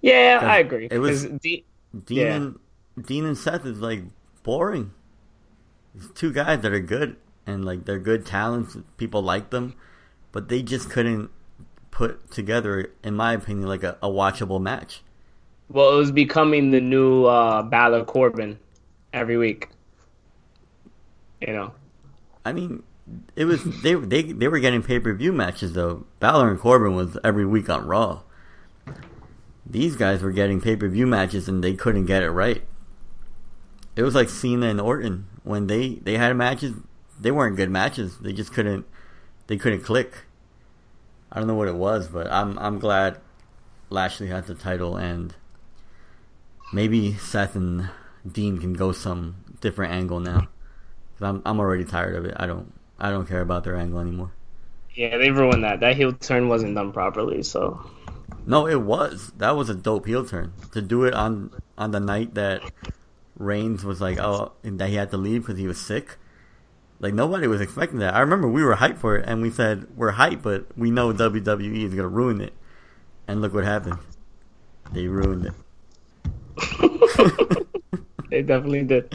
[SPEAKER 6] yeah, I agree.
[SPEAKER 5] it was-
[SPEAKER 6] 'Cause D-
[SPEAKER 5] Dean
[SPEAKER 6] Yeah.
[SPEAKER 5] and Dean and Seth is like boring. It's two guys that are good and like they're good talents. People like them, but they just couldn't put together, in my opinion, like a, a watchable match.
[SPEAKER 6] well, it was becoming the new uh, Balor Corbin every week. You know,
[SPEAKER 5] I mean, it was they they they were getting pay per view matches though. Balor and Corbin was every week on Raw. These guys were getting pay per view matches and they couldn't get it right. It was like Cena and Orton when they they had matches. They weren't good matches. They just couldn't they couldn't click. I don't know what it was, but I'm I'm glad Lashley has the title and maybe Seth and Dean can go some different angle now. i I'm I'm already tired of it. I don't I don't care about their angle anymore.
[SPEAKER 6] yeah, they ruined that. That heel turn wasn't done properly. So
[SPEAKER 5] No, it was that was a dope heel turn to do it on on the night that Reigns was like oh and that he had to leave because he was sick. Like nobody was expecting that. I remember we were hyped for it and we said we're hyped, but we know WWE is gonna ruin it. And look what happened. They ruined it.
[SPEAKER 6] they definitely did.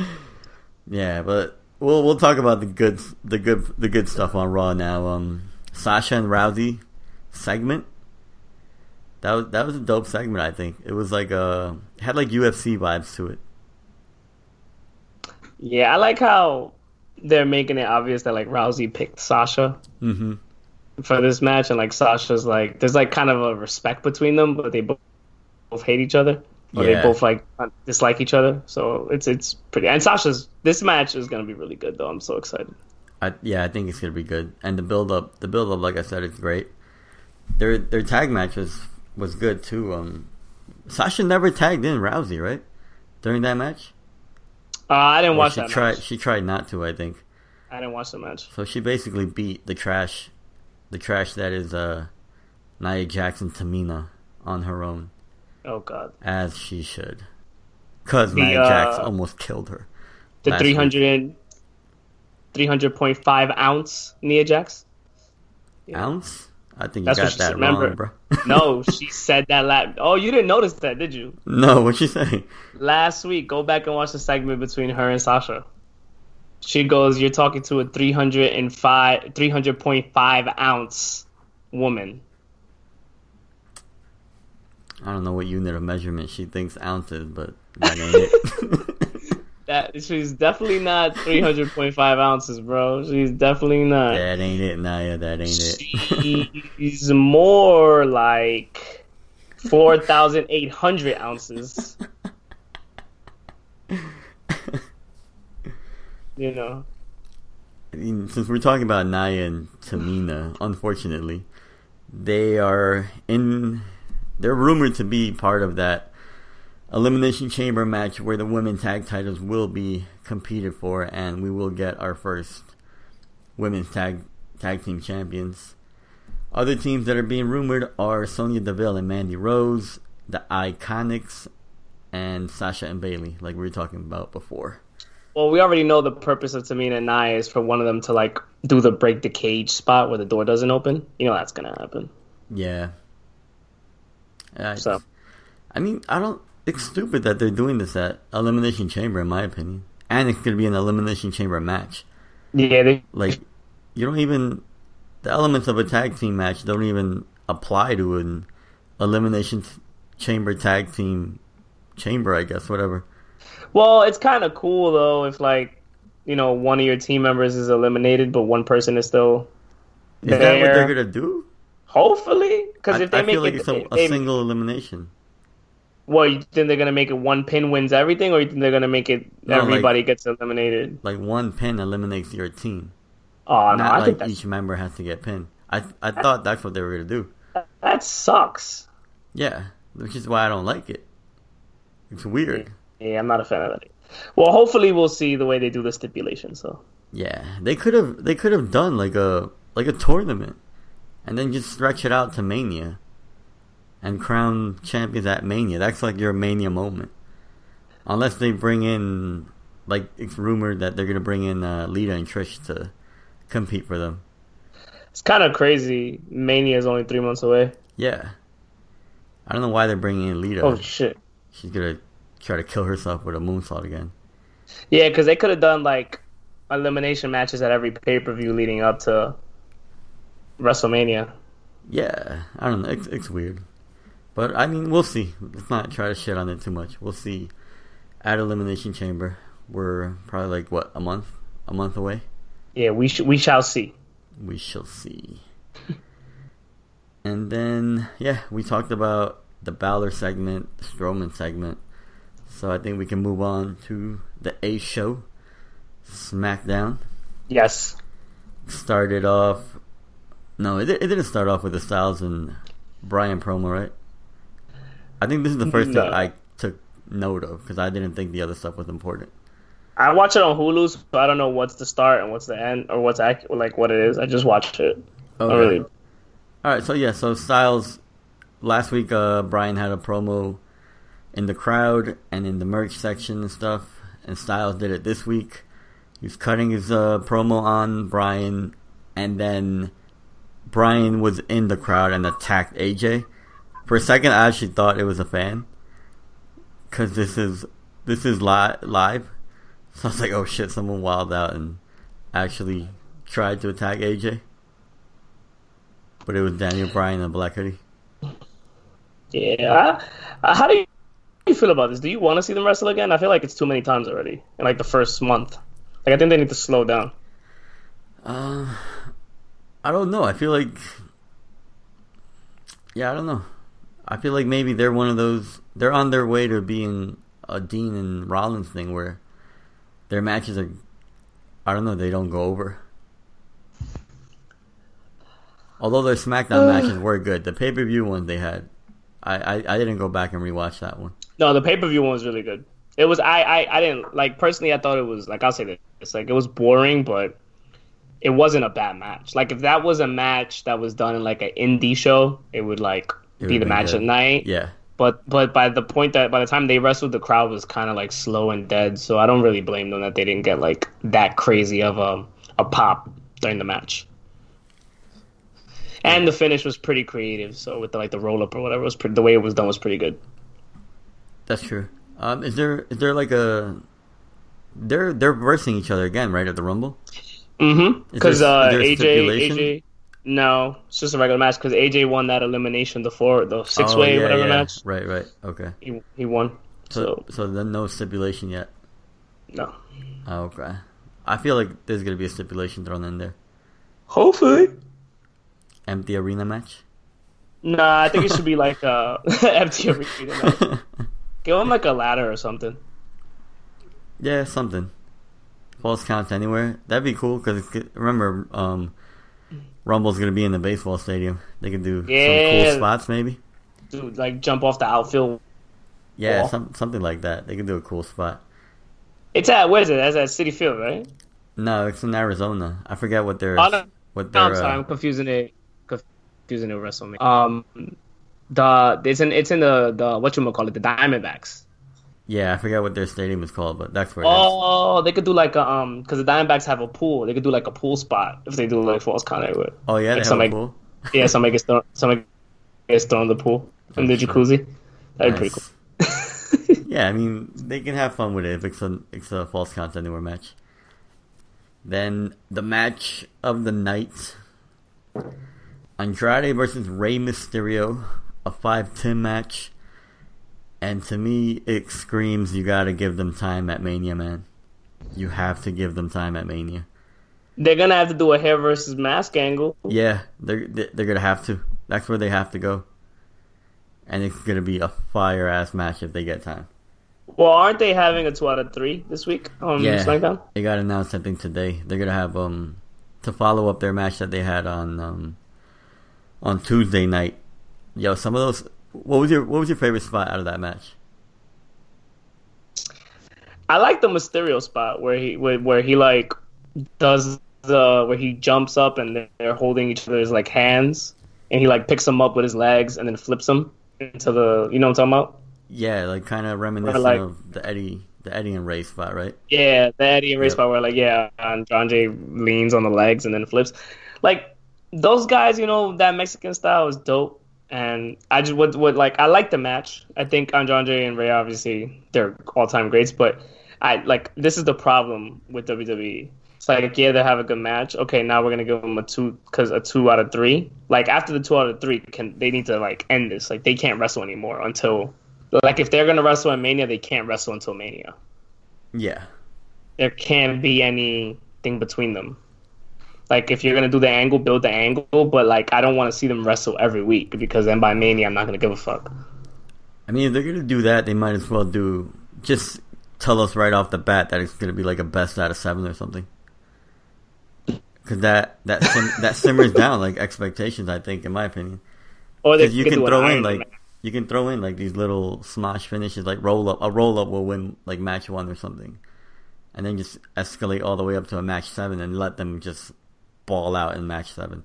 [SPEAKER 5] Yeah, but we'll we'll talk about the good the good the good stuff on Raw now. Um, Sasha and Rousey segment. That was that was a dope segment. I think it was like uh had like UFC vibes to it.
[SPEAKER 6] Yeah, I like how they're making it obvious that like Rousey picked Sasha
[SPEAKER 5] Mm-hmm.
[SPEAKER 6] for this match, and like Sasha's like there's like kind of a respect between them, but they both both hate each other. Or
[SPEAKER 5] Yeah.
[SPEAKER 6] they both like dislike each other. So it's it's pretty. And Sasha's this match is gonna be really good though. I'm so excited.
[SPEAKER 5] I, yeah, I think it's gonna be good. And the build up, the build up, like I said, is great. Their their tag match was was good too. Um, Sasha never tagged in Rousey, right? During that match,
[SPEAKER 6] Uh, I didn't
[SPEAKER 5] Or
[SPEAKER 6] watch
[SPEAKER 5] she
[SPEAKER 6] that
[SPEAKER 5] tried.
[SPEAKER 6] match.
[SPEAKER 5] She tried not to, I think.
[SPEAKER 6] I didn't watch the match.
[SPEAKER 5] So she basically beat the trash, the trash that is uh, Nia Jackson Tamina on her own,
[SPEAKER 6] Oh god.
[SPEAKER 5] as she should. Cause
[SPEAKER 6] The,
[SPEAKER 5] Nia
[SPEAKER 6] uh,
[SPEAKER 5] Jax almost killed her.
[SPEAKER 6] The
[SPEAKER 5] last
[SPEAKER 6] 300 300.5 ounce Nia Jax.
[SPEAKER 5] Ounce? I think you
[SPEAKER 6] That's what
[SPEAKER 5] got
[SPEAKER 6] she
[SPEAKER 5] that
[SPEAKER 6] remember?
[SPEAKER 5] wrong, bro.
[SPEAKER 6] No, she said that last. Oh, you didn't notice that, did you?
[SPEAKER 5] no, what you say?
[SPEAKER 6] Last week, go back and watch the segment between her and Sasha. She goes, "You're talking to a 305, 300.5 ounce woman."
[SPEAKER 5] I don't know what unit of measurement she thinks ounces, but that ain't it.
[SPEAKER 6] That she's definitely not 300.5 ounces, bro. She's definitely not.
[SPEAKER 5] that ain't it, Naya. That ain't it.
[SPEAKER 6] She's more like 4,800 ounces. You know.
[SPEAKER 5] I mean, since we're talking about Naya and Tamina, unfortunately, they are in. They're rumored to be part of that elimination chamber match where the women tag titles will be competed for, and we will get our first women's tag tag team champions. Other teams that are being rumored are Sonya Deville and Mandy Rose, the IIconics, and Sasha and Bayley, like we were talking about before.
[SPEAKER 6] Well, we already know the purpose of Tamina and Nia is for one of them to like do the break the cage spot where the door doesn't open. You know that's gonna happen.
[SPEAKER 5] Yeah. I,
[SPEAKER 6] So.
[SPEAKER 5] I mean, I don't. It's stupid that they're doing this at Elimination Chamber, in my opinion, and it's going to be an Elimination Chamber match.
[SPEAKER 6] Yeah, they,
[SPEAKER 5] Like, you don't even the elements of a tag team match don't even apply to an Elimination Chamber tag team chamber. I guess whatever.
[SPEAKER 6] well, it's kind of cool though if like you know one of your team members is eliminated, but one person is still
[SPEAKER 5] Is that what they're going to do?
[SPEAKER 6] Hopefully because if they
[SPEAKER 5] I
[SPEAKER 6] make
[SPEAKER 5] like
[SPEAKER 6] it,
[SPEAKER 5] it's a,
[SPEAKER 6] they-
[SPEAKER 5] single elimination.
[SPEAKER 6] Well, you think they're gonna make it one pin wins everything, or you think they're gonna make it
[SPEAKER 5] No, like-
[SPEAKER 6] everybody gets eliminated?
[SPEAKER 5] Like one pin eliminates your team.
[SPEAKER 6] Oh no,
[SPEAKER 5] Not
[SPEAKER 6] I
[SPEAKER 5] like each member has to get pinned. I I thought that's what they were going to do.
[SPEAKER 6] that sucks.
[SPEAKER 5] Yeah, which is why I don't like it. It's weird.
[SPEAKER 6] Yeah, I'm not a fan of that. Well, hopefully we'll see the way they do the stipulation. So
[SPEAKER 5] Yeah, they could have they could have done like a like a tournament, and then just stretch it out to Mania, and crown champions at Mania. That's like your Mania moment. Unless they bring in, like it's rumored that they're gonna bring in uh, Lita and Trish to compete for them.
[SPEAKER 6] it's kind of crazy. Mania is only three months away.
[SPEAKER 5] Yeah, I don't know why they're bringing in Lita.
[SPEAKER 6] Oh shit.
[SPEAKER 5] She's gonna try to kill herself with a moonsault again.
[SPEAKER 6] Yeah, because they could have done like elimination matches at every pay per view leading up to WrestleMania.
[SPEAKER 5] Yeah, I don't know. It's, it's weird, but I mean, we'll see. Let's not try to shit on it too much. We'll see. At Elimination Chamber, we're probably like what a month, a month away.
[SPEAKER 6] Yeah, we sh- we shall see.
[SPEAKER 5] We shall see. and then, yeah, we talked about the Balor segment, the Strowman segment. So I think we can move on to the A show, SmackDown.
[SPEAKER 6] Yes.
[SPEAKER 5] Started off. No, it, it didn't start off with the Styles and Bryan promo, right? I think this is the first
[SPEAKER 6] No.
[SPEAKER 5] thing I took note of because I didn't think the other stuff was important.
[SPEAKER 6] I watch it on Hulu, so I don't know what's the start and what's the end or what's ac- like what it is. I just watched it.
[SPEAKER 5] Okay.
[SPEAKER 6] really.
[SPEAKER 5] All right, so yeah, so Styles last week uh Bryan had a promo in the crowd and in the merch section and stuff, and Styles did it this week. He was cutting his uh promo on Bryan and then Bryan was in the crowd and attacked AJ. For a second I actually thought it was a fan cuz this is this is li- live. So I was like, "Oh shit, someone wild out and actually tried to attack AJ." But it was Daniel Bryan and Black Hoodie.
[SPEAKER 6] Yeah. How do you, how do you feel about this? Do you want to see them wrestle again? I feel like it's too many times already in like the first month. Like I think they need to slow down.
[SPEAKER 5] Uh, I don't know. I feel like, yeah, I don't know. I feel like maybe they're one of those. They're on their way to being a Dean and Rollins thing where their matches are. I don't know. They don't go over. Although their SmackDown uh. matches were good, the pay per view ones they had, I, I I didn't go back and rewatch that one.
[SPEAKER 6] No, the pay per view one was really good. It was I, I I didn't like personally. I thought it was like I'll say this. It's like it was boring, but it wasn't a bad match. Like if that was a match that was done in like an indie show, it would like
[SPEAKER 5] It
[SPEAKER 6] be
[SPEAKER 5] would've
[SPEAKER 6] the match
[SPEAKER 5] good.
[SPEAKER 6] of the night.
[SPEAKER 5] Yeah,
[SPEAKER 6] But but by the point that by the time they wrestled, the crowd was kind of like slow and dead. So I don't really blame them that they didn't get like that crazy of a a pop during the match. And the finish was pretty creative. So with the, like the roll up or whatever, it was pretty, the way it was done was pretty good.
[SPEAKER 5] that's true. Um, is there is there like a they're they're versing each other again, right at the Rumble?
[SPEAKER 6] Mm-hmm. Because uh,
[SPEAKER 5] is there a
[SPEAKER 6] AJ. AJ, no, it's just a regular match. Because AJ won that elimination, the four, the six way
[SPEAKER 5] Oh, yeah,
[SPEAKER 6] whatever
[SPEAKER 5] yeah.
[SPEAKER 6] match.
[SPEAKER 5] Right, right. Okay.
[SPEAKER 6] He he won.
[SPEAKER 5] So
[SPEAKER 6] So
[SPEAKER 5] so then no stipulation yet.
[SPEAKER 6] no.
[SPEAKER 5] Oh, okay. I feel like there's gonna be a stipulation thrown in there.
[SPEAKER 6] Hopefully.
[SPEAKER 5] Empty arena match.
[SPEAKER 6] Nah, I think it should be like uh, empty arena match. Give him like a ladder or something.
[SPEAKER 5] Yeah, something. Falls count anywhere. That'd be cool because remember, um, Rumble's gonna be in the baseball stadium. They could do some cool spots, maybe.
[SPEAKER 6] Dude, like jump off the outfield.
[SPEAKER 5] Yeah,
[SPEAKER 6] Wall.
[SPEAKER 5] some, something like that. They could do a cool spot.
[SPEAKER 6] It's at where is it? That's at Citi Field, right?
[SPEAKER 5] No, it's in Arizona. I forget what their
[SPEAKER 6] Oh, no.
[SPEAKER 5] what
[SPEAKER 6] No. I'm sorry,
[SPEAKER 5] uh,
[SPEAKER 6] I'm confusing it. Confusing it with WrestleMania. Um, the it's in it's in the the what you call it the Diamondbacks.
[SPEAKER 5] Yeah, I forget what their stadium is called, but that's where. it is.
[SPEAKER 6] Oh, they could do like a um because the Diamondbacks have a pool. They could do like a pool spot if they do like falls count anywhere.
[SPEAKER 5] Oh yeah,
[SPEAKER 6] like somebody-
[SPEAKER 5] pool.
[SPEAKER 6] Yeah, somebody gets thrown. Somebody gets thrown in the pool in the jacuzzi. That'd be pretty cool.
[SPEAKER 5] Yeah, I mean they can have fun with it if it's a it's a falls count anywhere match. Then the match of the night: Andrade versus Rey Mysterio, a five ten match. And to me, it screams you gotta give them time at Mania, man. You have to give them time at Mania.
[SPEAKER 6] They're gonna have to do a hair versus mask angle.
[SPEAKER 5] Yeah, they're they're gonna have to. That's where they have to go. And it's gonna be a fire ass match if they get time.
[SPEAKER 6] Well, aren't they having a two out of three this week on
[SPEAKER 5] Yeah,
[SPEAKER 6] SmackDown?
[SPEAKER 5] they got announced something today. They're gonna have um to follow up their match that they had on um on Tuesday night. Yo, some of those. What was your What was your favorite spot out of that match?
[SPEAKER 6] I like the Mysterio spot where he where, where he like does the where he jumps up and they're holding each other's like hands and he like picks them up with his legs and then flips them into the you know what I'm talking about?
[SPEAKER 5] Yeah, like kind of reminiscent
[SPEAKER 6] like-
[SPEAKER 5] of the Eddie the Eddie and Rey spot, right?
[SPEAKER 6] Yeah, the Eddie and Rey
[SPEAKER 5] Yep.
[SPEAKER 6] spot where like yeah, and John Jay leans on the legs and then flips. Like those guys, you know, that Mexican style is dope. And I just would, would like I like the match. I think Andrade and Rey obviously they're all time greats, but I like this is the problem with WWE. It's like yeah, they have a good match. Okay, now we're gonna give them a two because a two out of three. Like after the two out of three, can they need to like end this? Like they can't wrestle anymore until like if they're gonna wrestle in Mania, they can't wrestle until Mania
[SPEAKER 5] Yeah,
[SPEAKER 6] there can't be anything between them. Like if you're gonna do the angle, build the angle, but like I don't want to see them wrestle every week because then by Mania I'm not gonna give a fuck.
[SPEAKER 5] I mean if they're gonna do that, they might as well do just tell us right off the bat that it's gonna be like a best out of seven or something. Because that that sim- that simmers down like expectations. I think, in my opinion.
[SPEAKER 6] Or
[SPEAKER 5] you
[SPEAKER 6] could
[SPEAKER 5] can throw in like
[SPEAKER 6] Man.
[SPEAKER 5] you can throw in like these little smosh finishes, like roll up. A roll up will win like match one or something, and then just escalate all the way up to a match seven and let them just ball out in match seven.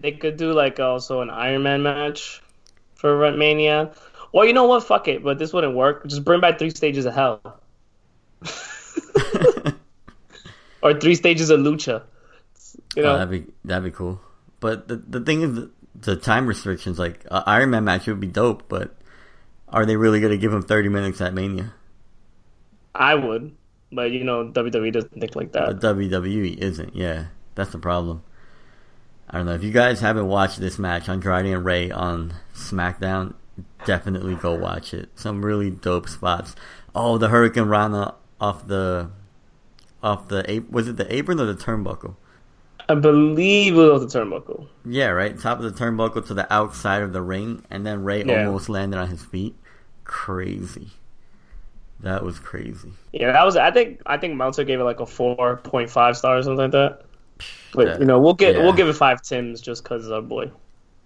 [SPEAKER 6] they could do like also an Iron Man match for Mania. Well, you know what? Fuck it. But this wouldn't work. Just bring back three stages of hell. or three stages of lucha. You know,
[SPEAKER 5] Oh, that'd be that'd be cool. But the the thing is, the, the time restrictions. Like uh, Iron Man match would be dope, but are they really gonna give him thirty minutes at Mania?
[SPEAKER 6] I would. But you know, WWE doesn't think like that.
[SPEAKER 5] But WWE isn't. Yeah, that's the problem. I don't know if you guys haven't watched this match, Andrade and Rey on SmackDown. Definitely go watch it. Some really dope spots. Oh, the Hurricane Rana off the off the was it the apron or the turnbuckle?
[SPEAKER 6] I believe it was the turnbuckle.
[SPEAKER 5] Yeah, right. Top of the turnbuckle to the outside of the ring, and then Rey
[SPEAKER 6] Yeah.
[SPEAKER 5] almost landed on his feet. Crazy. That was crazy.
[SPEAKER 6] Yeah, that was. I think. I think Meltzer gave it like a four point five star or something like that. But
[SPEAKER 5] Yeah.
[SPEAKER 6] you know, we'll get
[SPEAKER 5] Yeah.
[SPEAKER 6] we'll give it five Tims just because our uh, boy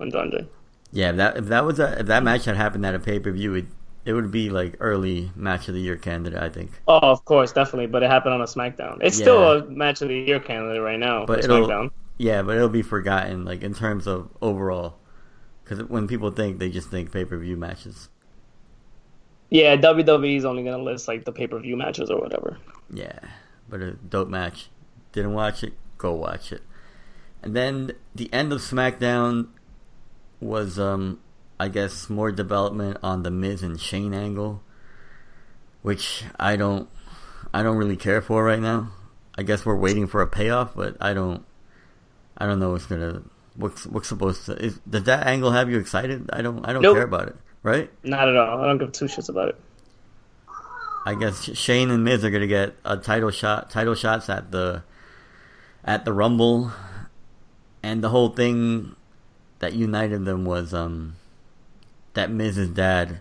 [SPEAKER 6] Andrade.
[SPEAKER 5] Yeah, if that if that was a if that match had happened at a pay per view, it it would be like early match of the year candidate, I think.
[SPEAKER 6] Oh, of course, definitely. But it happened on a SmackDown. It's still a match of the year candidate right now.
[SPEAKER 5] But it'll
[SPEAKER 6] SmackDown.
[SPEAKER 5] yeah, but it'll be forgotten like in terms of overall, because when people think they just think pay per view matches.
[SPEAKER 6] Yeah, WWE is only gonna list like the pay per view matches or whatever.
[SPEAKER 5] Yeah, but a dope match. Didn't watch it? Go watch it. And then the end of SmackDown was, um, I guess, more development on the Miz and Shane angle, which I don't, I don't really care for right now. I guess we're waiting for a payoff, but I don't, I don't know what's gonna, what's what's supposed to. Is, does that angle have you excited? I don't, I don't
[SPEAKER 6] Nope.
[SPEAKER 5] care about it. Right?
[SPEAKER 6] Not at all. I don't give two shits about it.
[SPEAKER 5] I guess Shane and Miz are gonna get a title shot, title shots at the at the Rumble, and the whole thing that united them was um that Miz's dad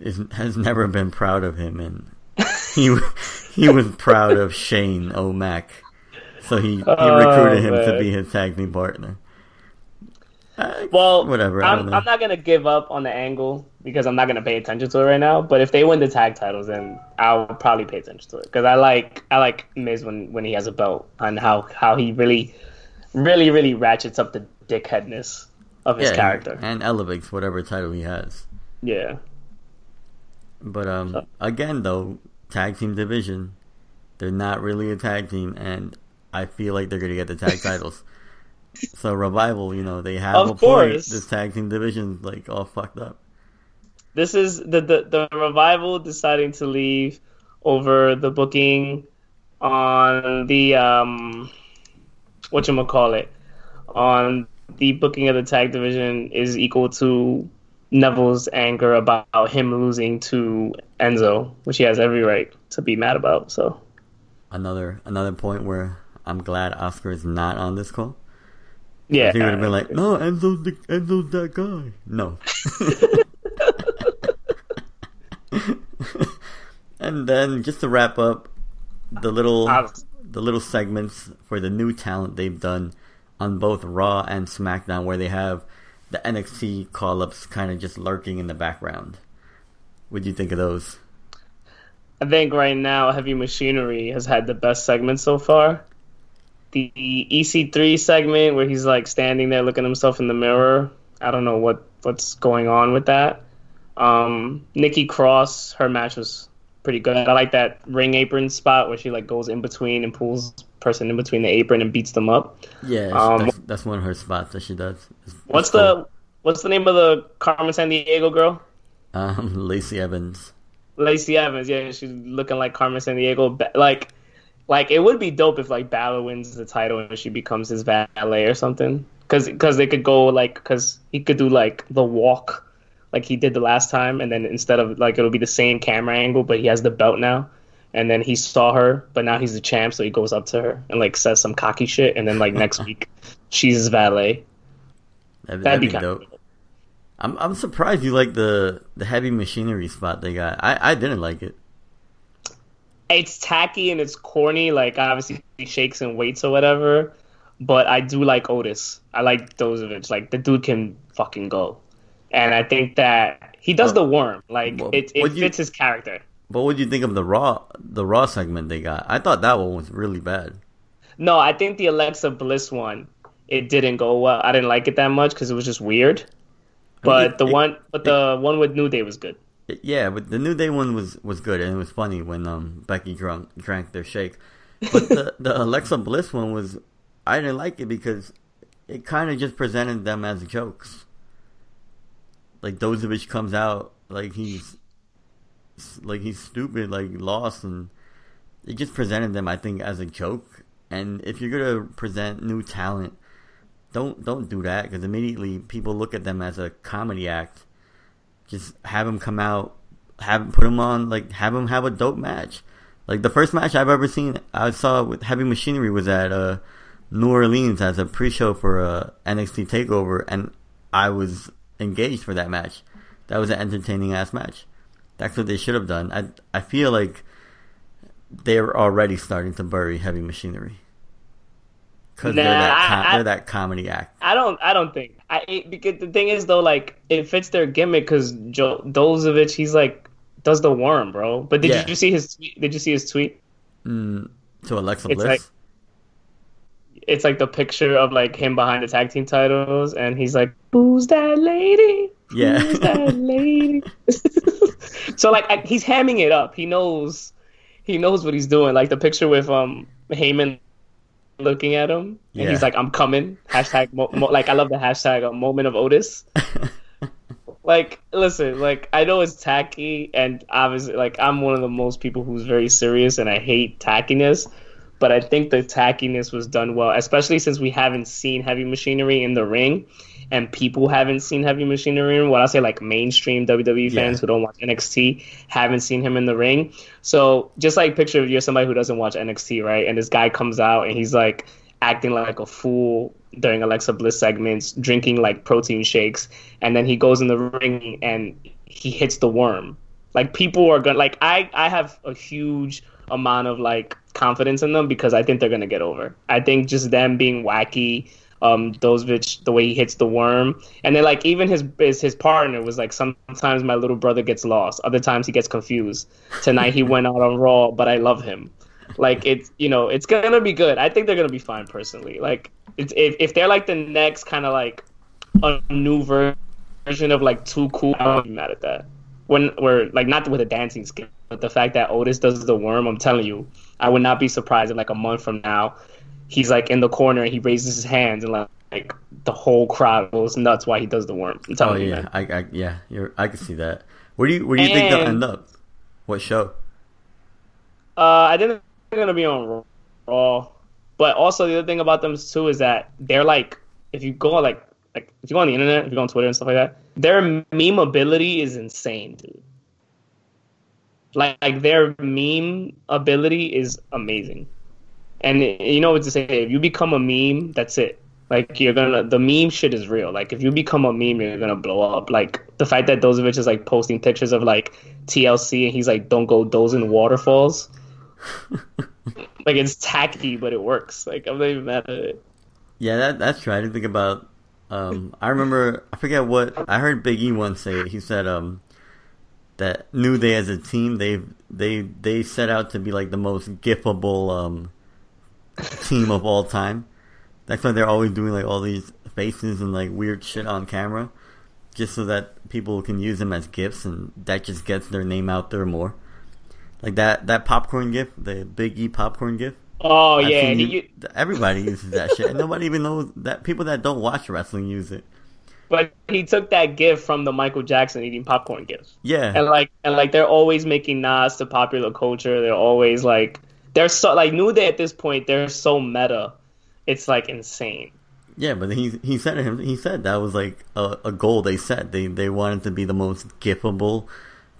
[SPEAKER 5] is has never been proud of him, and he he was proud of Shane O'Mac, so he he
[SPEAKER 6] Oh,
[SPEAKER 5] recruited him to be his tag team partner. Uh,
[SPEAKER 6] Well,
[SPEAKER 5] whatever.
[SPEAKER 6] I'm. I'm not gonna give up on the angle because I'm not gonna pay attention to it right now. But if they win the tag titles, then I'll probably pay attention to it because I like I like Miz when when he has a belt and how how he really, really, really ratchets up the dickheadness of his
[SPEAKER 5] Yeah,
[SPEAKER 6] character.
[SPEAKER 5] and elevates whatever title he has.
[SPEAKER 6] Yeah,
[SPEAKER 5] But um, again, though, tag team division, they're not really a tag team, and I feel like they're gonna get the tag titles. So revival, you know, they have
[SPEAKER 6] Of
[SPEAKER 5] a point. This tag team division like all fucked up.
[SPEAKER 6] this is the the, the revival deciding to leave over the booking on the um what you call it on the booking of the tag division is equal to Neville's anger about him losing to Enzo, which he has every right to be mad about. So
[SPEAKER 5] Another another point where I'm glad Oscar is not on this call.
[SPEAKER 6] Yeah,
[SPEAKER 5] He would have been like, "No, Enzo's the, Enzo's that guy." No. and then just to wrap up the little the little segments for the new talent they've done on both Raw and SmackDown, where they have the NXT call ups kind of just lurking in the background. What do you think of those?
[SPEAKER 6] I think right now Heavy Machinery has had the best segment so far. The EC3 segment where he's like standing there looking at himself in the mirror. I don't know what what's going on with that. Um, Nikki Cross, her match was pretty good. I like that ring apron spot where she like goes in between and pulls person in between the apron and beats them up.
[SPEAKER 5] Yeah,
[SPEAKER 6] Um,
[SPEAKER 5] that's, that's one of her spots that she does. It's-
[SPEAKER 6] What's
[SPEAKER 5] cool.
[SPEAKER 6] the what's the name of the Carmen Sandiego girl?
[SPEAKER 5] um, Lacey Evans?
[SPEAKER 6] Lacey Evans, yeah, she's looking like Carmen Sandiego. Like, like it would be dope if like Balor wins the title and she becomes his valet or something. Because because they could go like because he could do like the walk like he did the last time, and then instead of like it'll be the same camera angle, but he has the belt now. And then he saw her, but now he's the champ, so he goes up to her and like says some cocky shit, and then like next week she's his valet.
[SPEAKER 5] That'd,
[SPEAKER 6] That'd
[SPEAKER 5] that'd
[SPEAKER 6] be
[SPEAKER 5] be dope. I'm I'm surprised you like the the heavy machinery spot they got. I I didn't like it.
[SPEAKER 6] It's tacky and it's corny. Like obviously he shakes and waits or whatever. But I do like Otis. I like Dozovic. Like the dude can fucking go, and I think that he does the worm. Like
[SPEAKER 5] Well,
[SPEAKER 6] it, it
[SPEAKER 5] would you-
[SPEAKER 6] fits his character.
[SPEAKER 5] But what do you think of the raw the raw segment they got? I thought that one was really bad.
[SPEAKER 6] No, I think the Alexa Bliss one it didn't go well. I didn't like it that much because it was just weird. But the
[SPEAKER 5] it-
[SPEAKER 6] one, but the one with New Day was good.
[SPEAKER 5] Yeah, but the New Day one was was good and it was funny when um Becky drunk drank their shake. But the the Alexa Bliss one was I didn't like it because it kind of just presented them as jokes. Like Dozovic comes out like he's like he's stupid, like lost, and it just presented them, I think, as a joke. And if you're gonna present new talent, don't don't do that because immediately people look at them as a comedy act. Just have them come out, have put them on, like have them have a dope match. Like the first match I've ever seen, I saw with Heavy Machinery was at uh New Orleans as a pre-show for a NXT Takeover, and I was engaged for that match. That was an entertaining ass match. That's what they should have done. I I feel like they're already starting to bury heavy machinery because
[SPEAKER 6] Nah,
[SPEAKER 5] they're that
[SPEAKER 6] I-
[SPEAKER 5] com-
[SPEAKER 6] I-
[SPEAKER 5] they're that comedy act.
[SPEAKER 6] I don't. I don't think. I because the thing is though, like it fits their gimmick because Joe Dozovic, he's like does the worm, bro. But did
[SPEAKER 5] Yeah.
[SPEAKER 6] you see his? tweet? Did you see his tweet?
[SPEAKER 5] To Alexa
[SPEAKER 6] It's
[SPEAKER 5] Bliss.
[SPEAKER 6] like- It's like the picture of like him behind the tag team titles, and he's like, "Who's that lady?
[SPEAKER 5] Yeah.
[SPEAKER 6] Who's that lady?" so like I, he's hamming it up. He knows. He knows what he's doing. Like the picture with um Heyman looking at him, and
[SPEAKER 5] Yeah.
[SPEAKER 6] he's like, "I'm coming." Hashtag mo- mo- like I love the hashtag a moment of Otis. like listen like i know it's tacky and obviously like i'm one of the most people who's very serious and i hate tackiness but i think the tackiness was done well especially since we haven't seen heavy machinery in the ring and people haven't seen heavy machinery in when i say like mainstream wwe fans
[SPEAKER 5] Yeah.
[SPEAKER 6] who don't watch nxt haven't seen him in the ring so just like picture you're somebody who doesn't watch nxt right and this guy comes out and he's like acting like a fool during Alexa Bliss segments, drinking like protein shakes, and then he goes in the ring and he hits the worm. Like people are gonna like I I have a huge amount of like confidence in them because I think they're gonna get over. I think just them being wacky, um, bitch the way he hits the worm, and then like even his his, his partner was like sometimes my little brother gets lost, other times he gets confused. Tonight he went out on Raw, but I love him. Like it's you know it's gonna be good. I think they're gonna be fine personally. Like it's if if they're like the next kind of like a new version of like too cool, I won't be mad at that. When we're like not with a dancing skill, but the fact that Otis does the worm, I'm telling you, I would not be surprised if like a month from now, he's like in the corner and he raises his hands and like, like the whole crowd goes nuts while he does the worm. I'm
[SPEAKER 5] oh
[SPEAKER 6] telling you,
[SPEAKER 5] yeah,
[SPEAKER 6] man.
[SPEAKER 5] I, I yeah, I can see that. Where do you where do you think they'll end up? What show?
[SPEAKER 6] Uh, I think they're gonna be on Raw, but also the other thing about them too is that they're like, if you go on like, like if you go on the internet, if you go on Twitter and stuff like that, their meme ability is insane, dude. Like, like their meme ability is amazing, and you know what to say. If you become a meme, that's it. Like you're gonna, the meme shit is real. Like if you become a meme, you're gonna blow up. Like the fact that Dozovic is like posting pictures of like TLC and he's like, "Don't go dozing waterfalls." like it's tacky, but it works. Like I'm not even mad at it.
[SPEAKER 5] Yeah, that that's true. I didn't think about. Um, I remember. I forget what I heard Big E once say. He said um, that New Day as a team they they they set out to be like the most gifable um, team of all time. That's why they're always doing like all these faces and like weird shit on camera, just so that people can use them as gifts, and that just gets their name out there more. Like that that popcorn gif, the Big E popcorn gif.
[SPEAKER 6] Oh
[SPEAKER 5] I've
[SPEAKER 6] yeah,
[SPEAKER 5] you-
[SPEAKER 6] you,
[SPEAKER 5] everybody uses that shit, and nobody even knows that people that don't watch wrestling use it.
[SPEAKER 6] But he took that gift from the Michael Jackson eating popcorn gifts.
[SPEAKER 5] Yeah,
[SPEAKER 6] and like and like they're always making nods to popular culture. They're always like they're so like New Day at this point. They're so meta. It's like insane.
[SPEAKER 5] yeah, but he he said it. He said that was like a, a goal they set. They they wanted to be the most gifable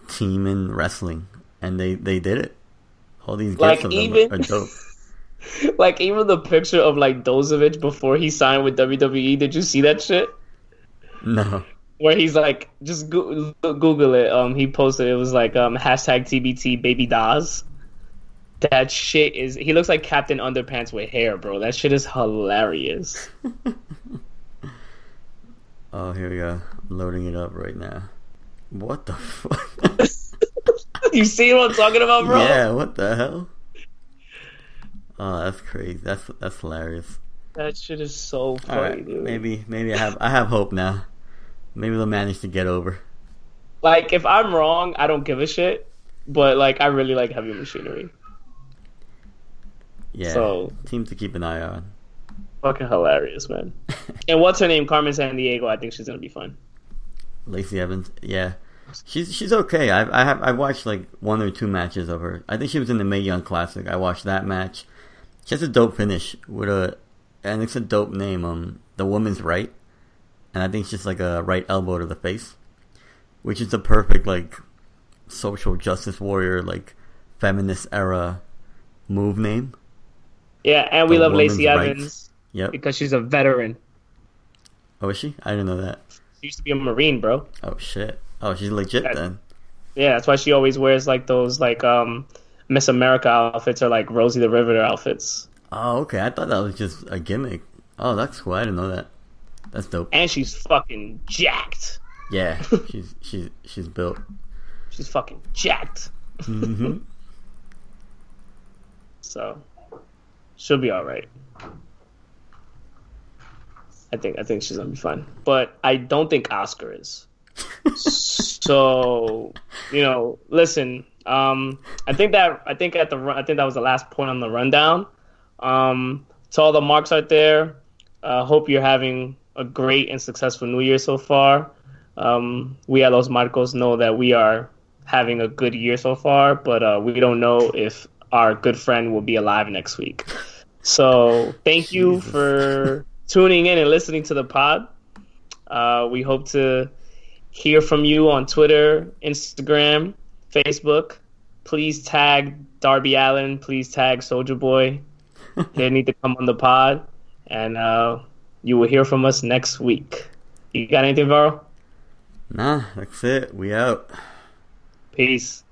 [SPEAKER 5] team in wrestling, and they they did it. All these gifts
[SPEAKER 6] Like,
[SPEAKER 5] of them are, are dope.
[SPEAKER 6] Like even the picture of like Dozovic before he signed with WWE. Did you see that shit?
[SPEAKER 5] No,
[SPEAKER 6] Where he's like, just go- Google it. Um, he posted it was like um hashtag TBT baby Daz. That shit is. He looks like Captain Underpants with hair, bro. That shit is hilarious.
[SPEAKER 5] oh here we go. I'm loading it up right now. What the fuck?
[SPEAKER 6] you see what I'm talking about, bro?
[SPEAKER 5] yeah, what the hell? Oh, that's crazy. That's that's hilarious.
[SPEAKER 6] That shit is so funny,
[SPEAKER 5] right,
[SPEAKER 6] dude.
[SPEAKER 5] maybe maybe I have I have hope now. Maybe they'll manage to get over.
[SPEAKER 6] Like, if I'm wrong, I don't give a shit. But like, I really like heavy machinery.
[SPEAKER 5] Yeah,
[SPEAKER 6] So-
[SPEAKER 5] team to keep an eye on.
[SPEAKER 6] Fucking hilarious, man. and what's her name? Carmen Sandiego. I think she's gonna be fun.
[SPEAKER 5] Lacey Evans, yeah, she's she's okay. I I have I watched like one or two matches of her. I think she was in the Mae Young Classic. I watched that match. She has a dope finish with a, and it's a dope name. Um, the woman's right, and I think it's just like a right elbow to the face, which is the perfect like social justice warrior like feminist era move name.
[SPEAKER 6] Yeah, and we
[SPEAKER 5] The
[SPEAKER 6] love Lacey
[SPEAKER 5] woman's
[SPEAKER 6] Evans.
[SPEAKER 5] Yep.
[SPEAKER 6] because she's a veteran.
[SPEAKER 5] Oh, is she? I didn't know that.
[SPEAKER 6] She used to be a Marine, bro.
[SPEAKER 5] Oh shit. Oh, she's legit then.
[SPEAKER 6] Yeah, that's why she always wears like those like um Miss America outfits or like Rosie the Riveter outfits.
[SPEAKER 5] Oh, okay. I thought that was just a gimmick. Oh, that's cool. I didn't know that. That's dope.
[SPEAKER 6] And she's fucking jacked.
[SPEAKER 5] Yeah, she's she's she's built.
[SPEAKER 6] She's fucking jacked.
[SPEAKER 5] hmm
[SPEAKER 6] So she'll be all right. I think I think she's gonna be fine, but I don't think Oscar is. so you know, listen. Um, I think that I think at the I think that was the last point on the rundown. Um, to all the marks out there, uh, hope you're having a great and successful New Year so far. Um, we at Los Marcos know that we are having a good year so far, but uh, we don't know if our good friend will be alive next week. So thank you
[SPEAKER 5] Jesus.
[SPEAKER 6] for tuning in and listening to the pod. Uh, we hope to hear from you on Twitter, Instagram, Facebook. Please tag Darby Allin. Please tag Soulja Boy. they need to come on the pod, and uh, you will hear from us next week. You got anything, Varro?
[SPEAKER 5] Nah, that's it. We out.
[SPEAKER 6] Peace.